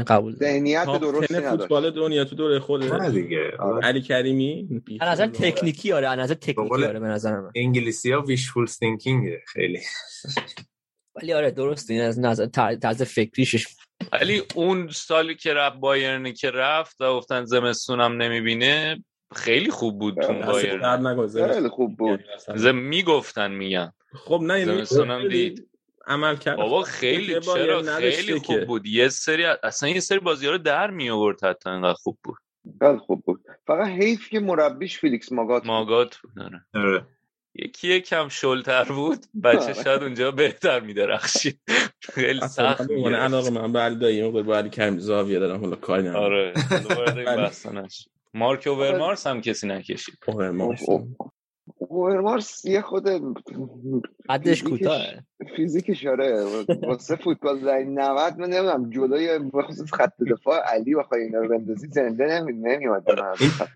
قبول ذهنیت نداشت. فوتبال دنیا تو دوره خود دیگه. آره. علی کریمی؟ از نظر تکنیکی آره از نظر تکنیکی آره به نظر من. انگلیسی ها wishful thinking خیلی. ولی آره درست. این از نظر طرز فکریش. ولی اون سالی که رفت بایرنی که رفت و گفتن زمستونم نمی‌بینه خیلی خوب بود تو بایرن خیلی خوب بود. می‌گفتن میگن خب نه یعنی دید. عمل کرد. بابا خیلی چرا خیلی خوب بود. یه سری اصلا یه سری بازی رو در می آورد حتی انقدر خوب بود. خیلی خوب بود. فقط حیف که مربیش فیلیکس ماگات ماگات بود آره. آره. یکی یکم شلتر بود. بچه شاید اونجا بهتر میدرخشید. خیلی سخت من علاقه من به علی دایی اون با علی کریم زاویه دارم حالا کاری ندارم. آره. مارک اوورمارس هم کسی نکشید. اوورمارس. اوورمارس یه خود قدش کوتاه فیزیکش آره. واسه فوتبال دهه 90 من نمی‌دونم جلوی بخصوص خط دفاع علی بخوای اینا رو بندازی زنده نمیاد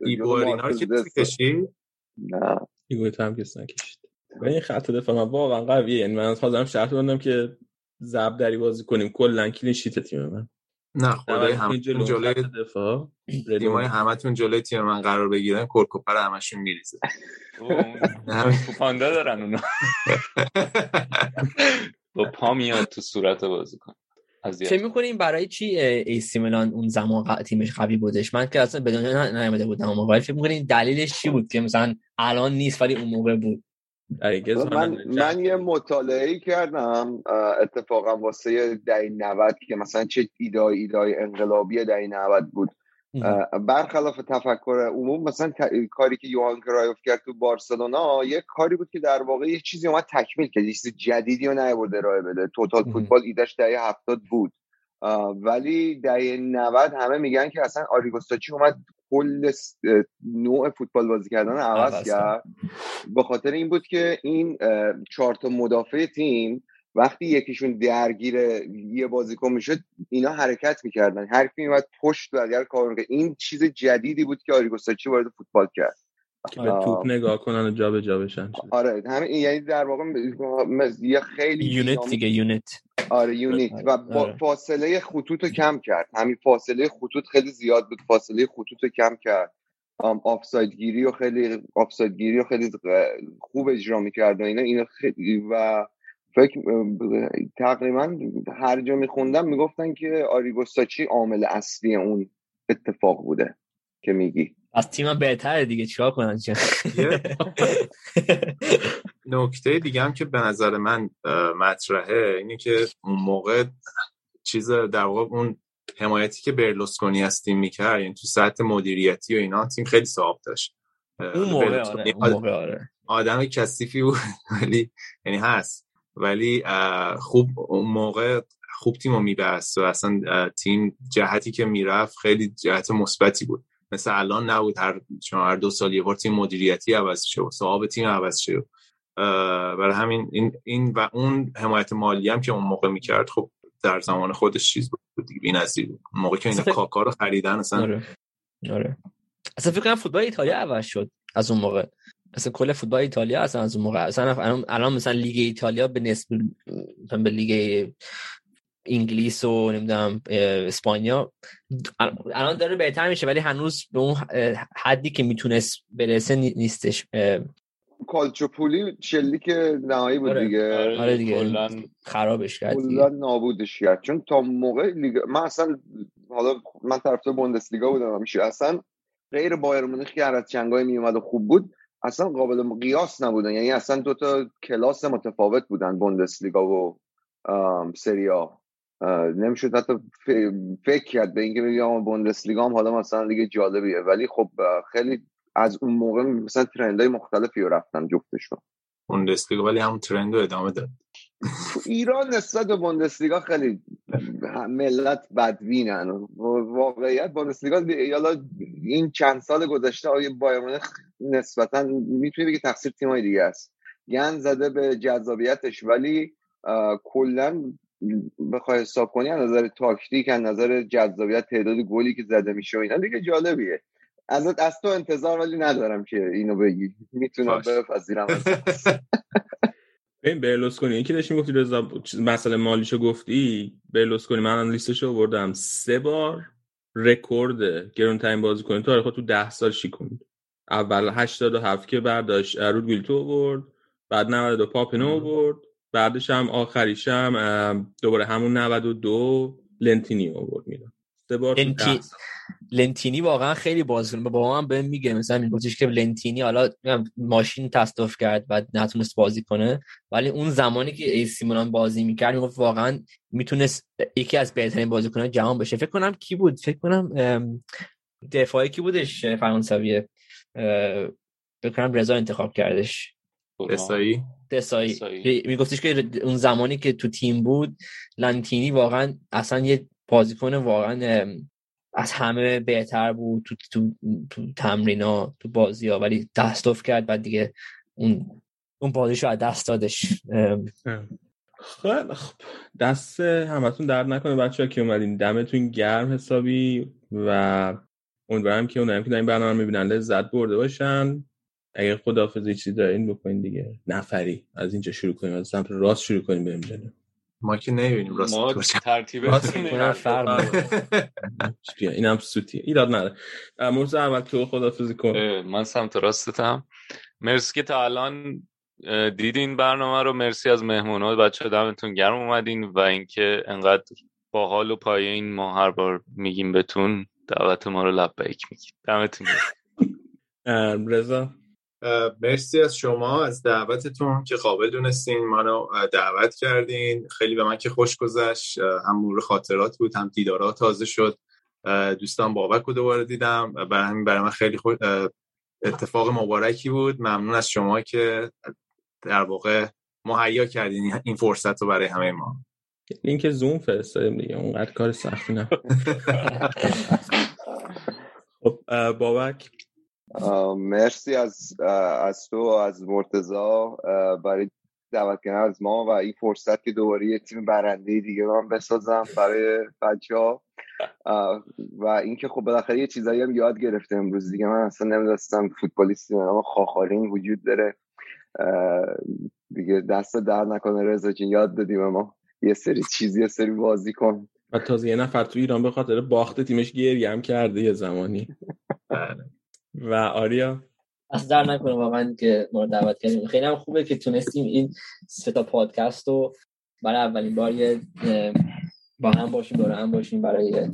ایگور اینا که کشید؟ نه. ایگور هم کسی نکشید. و این خط دفاع من واقعا قویه. یعنی من حاضرم شرط بندم که ضربدری بازی کنیم. کلا clean sheet تیم من. نه خدای هم جلوی دفاع تیمای همتون جلوی تیم من قرار بگیرن کرکوپر همشون میریزه. پاندا دارن اونا. با پا میاد تو صورت بازی کن. چه می‌کنیم برای چی ایسی میلان اون زمان تیمش قوی بودش؟ من که اصلا بدون نیامده بودم اما ولی فکر می‌کنین دلیلش چی بود که مثلا الان نیست ولی اون موقع بود؟ من, من یه مطالعه کردم اتفاقا واسه دهی 90 که مثلا چه ایدای ایدای انقلابی دهی 90 بود. برخلاف تفکر عموم مثلا کاری که یوهان کرایوف کرد تو بارسلونا یه کاری بود که در واقع یه چیزی اومد تکمیل کرد یه چیز جدیدی رو نیورده ارائه بده. توتال فوتبال ایدش دهه هفتاد بود. ولی دهه 90 همه میگن که اصلا آریگوستاچی اومد کل نوع فوتبال بازی کردن عوض کرد. به خاطر این بود که این چهار تا مدافع تیم وقتی یکیشون درگیر یه بازیکن می‌شد اینا حرکت می‌کردن. هر کی میومد پشت و کار می‌کرد. این چیز جدیدی بود که آریگوستاچی وارد فوتبال کرد؟ که به توپ نگاه کنن و جا به جا بشن. آره همین یعنی در واقع یه خیلی یونیت دیگه یونیت آره یونیت و آره. فاصله خطوط رو کم کرد. همین فاصله خطوط خیلی زیاد بود. فاصله خطوط رو کم کرد. آفساید گیری و خیلی آفساید گیری و خیلی خوب اجرا می‌کرد و اینا. اینا خیلی و فکر تقریبا هر جا میخوندم می‌گفتن که آریگوستاچی عامل اصلی اون اتفاق بوده که میگی. از تیم بهتره دیگه چیکار کنن نکته دیگه هم که به نظر من مطرحه اینه که اون موقع چیز در واقع اون حمایتی که برلوسکونی از تیم می‌کرد یعنی تو سطح مدیریتی و اینا تیم خیلی صاحب داشت اون موقع آره. اون موقع آره. آدم کثیفی بود ولی یعنی هست ولی خوب اون موقع خوب تیم رو میبست و اصلا تیم جهتی که می‌رفت خیلی جهت مثبتی بود مثل الان نبود هر چون هر دو سال یه بار تیم مدیریتی عوض شد صاحب تیم عوض شد برای همین این, این و اون حمایت مالی هم که اون موقع می‌کرد خب در زمان خودش چیز بود دیگه بی‌نظیر بود موقع که این کاکا رو خریدن اصلا آره. آره. اصلا فکر کنم فوتبال ایتالیا عوض شد از اون موقع اصلا کل فوتبال ایتالیا اصلا از اون موقع اصلا الان مثلا لیگ ایتالیا به نسبت به لیگ انگلیس و نمی‌دونم اسپانیا. الان داره بهتر میشه ولی هنوز به اون حدی که می‌تونست برسه نیستش. کالچوپولی که نهایی بود آره. دیگه. آره دیگه. خرابش کرد کلا نابودش کرد. چون تا موقع لیگ من اصلا حالا من طرفدار بوندسلیگا بودم همیشه. اصلا غیر بایر مونیخ که از چنگای میومد و خوب بود اصلا قابل قیاس نبودن. یعنی اصلا دو تا کلاس متفاوت بودن بوندسلیگا و سریا نمی‌شد حتی فکر کرد به اینکه بگم بوندسلیگا هم حالا مثلا دیگه جالبیه. ولی خب خیلی از اون موقع مثلا های مختلفی رو رفتن جفتشون. بوندسلیگا ولی همون ترند رو ادامه داد. ایران نسبت به بوندسلیگا خیلی ملت بدبینن واقعیت بوندسلیگا حالا این چند سال گذشته آیه بایر نسبتا می‌تونی بگی تقصیر تیمای دیگه است. گن زده به جذابیتش ولی کلا بخوای حساب کنی از نظر تاکتیک از نظر جذابیت تعداد گلی که زده میشه و اینا دیگه جالبیه. از از تو انتظار ولی ندارم که اینو بگی. می‌تونم بپذیرم ببین برلوسکونی یکی داشتی گفتی رضا مسئله مالیشو گفتی برلوسکونی من لیستشو آوردم. سه بار رکورد گرون‌ترین بازیکن تاریخ تو ده سال شیکوند. اول 87 که برداشت رود گولیتو آورد بعد 92 پاپنو آورد. بعدش هم آخریش هم دوباره همون 92 لنتینی آورد سه بار لنتی... لنتینی واقعا خیلی بازیکن. با هم به میگه مثلا میگفتش که لنتینی حالا ماشین تصادف کرد و نتونست بازی کنه. ولی اون زمانی که ای سیمونان بازی می‌کرد می‌گفت واقعا می‌تونست یکی از بهترین بازیکنان جهان بشه. فکر کنم کی بود؟ فکر کنم دفاعی کی بودش فرانسویه فکر کنم رضا انتخاب کردش. دسایی؟ دسایی. میگفتش که اون زمانی که تو تیم بود لنتینی واقعا اصلا یه بازیکن واقعا از همه بهتر بود تو تو تو تمرینا تو بازی ها ولی دستوف کرد بعد دیگه اون اون بازیشو از دست دادش. خب دست همتون درد نکنه بچه ها که اومدین. دمتون گرم حسابی و امیدوارم که اونایی که این برنامه می‌بینن لذت برده باشن. اگر خداحافظی چیزی دارین بکنین دیگه. نفری. از اینجا شروع کنیم از سمت راست شروع کنیم بریم جلو. ما که نمی‌بینیم راست ما ترتیب اینم سوتیه ایراد نداره. مرزا اول تو خدافزی کن. من سمت راستتم. مرسی که تا الان دیدین برنامه رو. مرسی از مهمونا بچه دمتون گرم اومدین و اینکه انقدر با حال و پایه این ما هر بار میگیم بهتون دعوت ما رو لبیک میگیم دمتون گرم. رضا؟ مرسی از شما از دعوتتون که قابل دونستین منو دعوت کردین. خیلی به من که خوش گذشت. هم مرور خاطرات بود هم دیدارا تازه شد. دوستان بابک رو دوباره دیدم برای همین برای من خیلی خو- اه، اتفاق مبارکی بود. ممنون از شما که در واقع مهیا کردین این فرصت رو برای همه ما. لینک زوم فرستادیم دیگه اونقدر کار سختی نه خب بابک. مرسی از از تو از مرتزا برای دعوت کردن از ما و این فرصت که دوباره یه تیم برنده دیگه من بسازم برای بچه ها و اینکه خب بالاخره یه چیزایی هم یاد گرفته امروز دیگه. من اصلا نمی‌دونستم فوتبالیستی به نام خاخارین وجود داره. دیگه دست در نکنه رضا جون یاد دادی به ما یه سری چیز یه سری بازی کن. و تازه یه نفر تو ایران به خاطر باخت تیمش گریه هم کرده یه زمانی. و آریا؟ از در نکنه واقعا که ما رو دعوت کردیم. خیلی هم خوبه که تونستیم این سه تا پادکست رو برای اولین بار با هم باشیم دور هم باشیم برای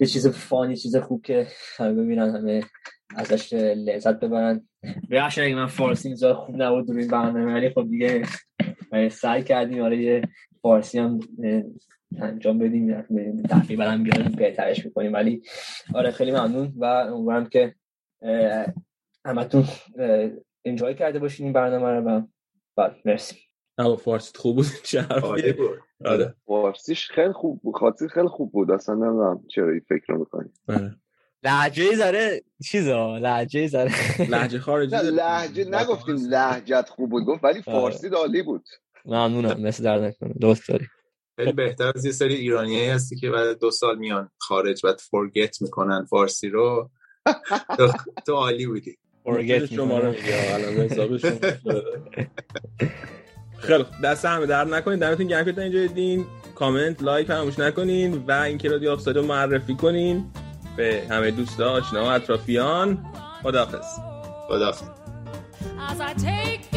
یه- چیز فانی چیز خوب که همه ببینن همه ازش لذت ببرن. بخش اگه من فارسی اینجا خوب نبود روی این برنامه ولی خب دیگه سعی کردیم آره یه فارسی هم انجام بدیم تقریبا هم بیاریم بهترش می‌کنیم. ولی آره خیلی ممنون و امیدوارم که همتون انجای کرده باشین این برنامه رو و بله مرسی. نه با فارسیت خوب بود چه بود. آره. فارسیش خیلی خوب بود خاطر خیلی خوب بود. اصلا نمی‌دونم چرا این فکر رو می‌کنی. آره. لحجه زاره چیزا لحجه زاره لهجه خارجی؟ نه؟ لهجه نگفتیم لهجت خوب بود گفت ولی فارسی عالی بود. ممنونم مثل در نکنه. دوست داری. خیلی بهتر از یه سری ایرانیایی هستی که بعد دو سال میان خارج بعد فورگت می‌کنن فارسی رو. تو, تو عالی بودی. شما رو خیلی. دست همه در نکنید. دمتون گرم که تا اینجا دیدین. کامنت لایک فراموش نکنین و اینکه رادیو آفساید رو معرفی کنین. به همه دوستا آشنا و اطرافیان. خداحافظ. خداحافظ. As I take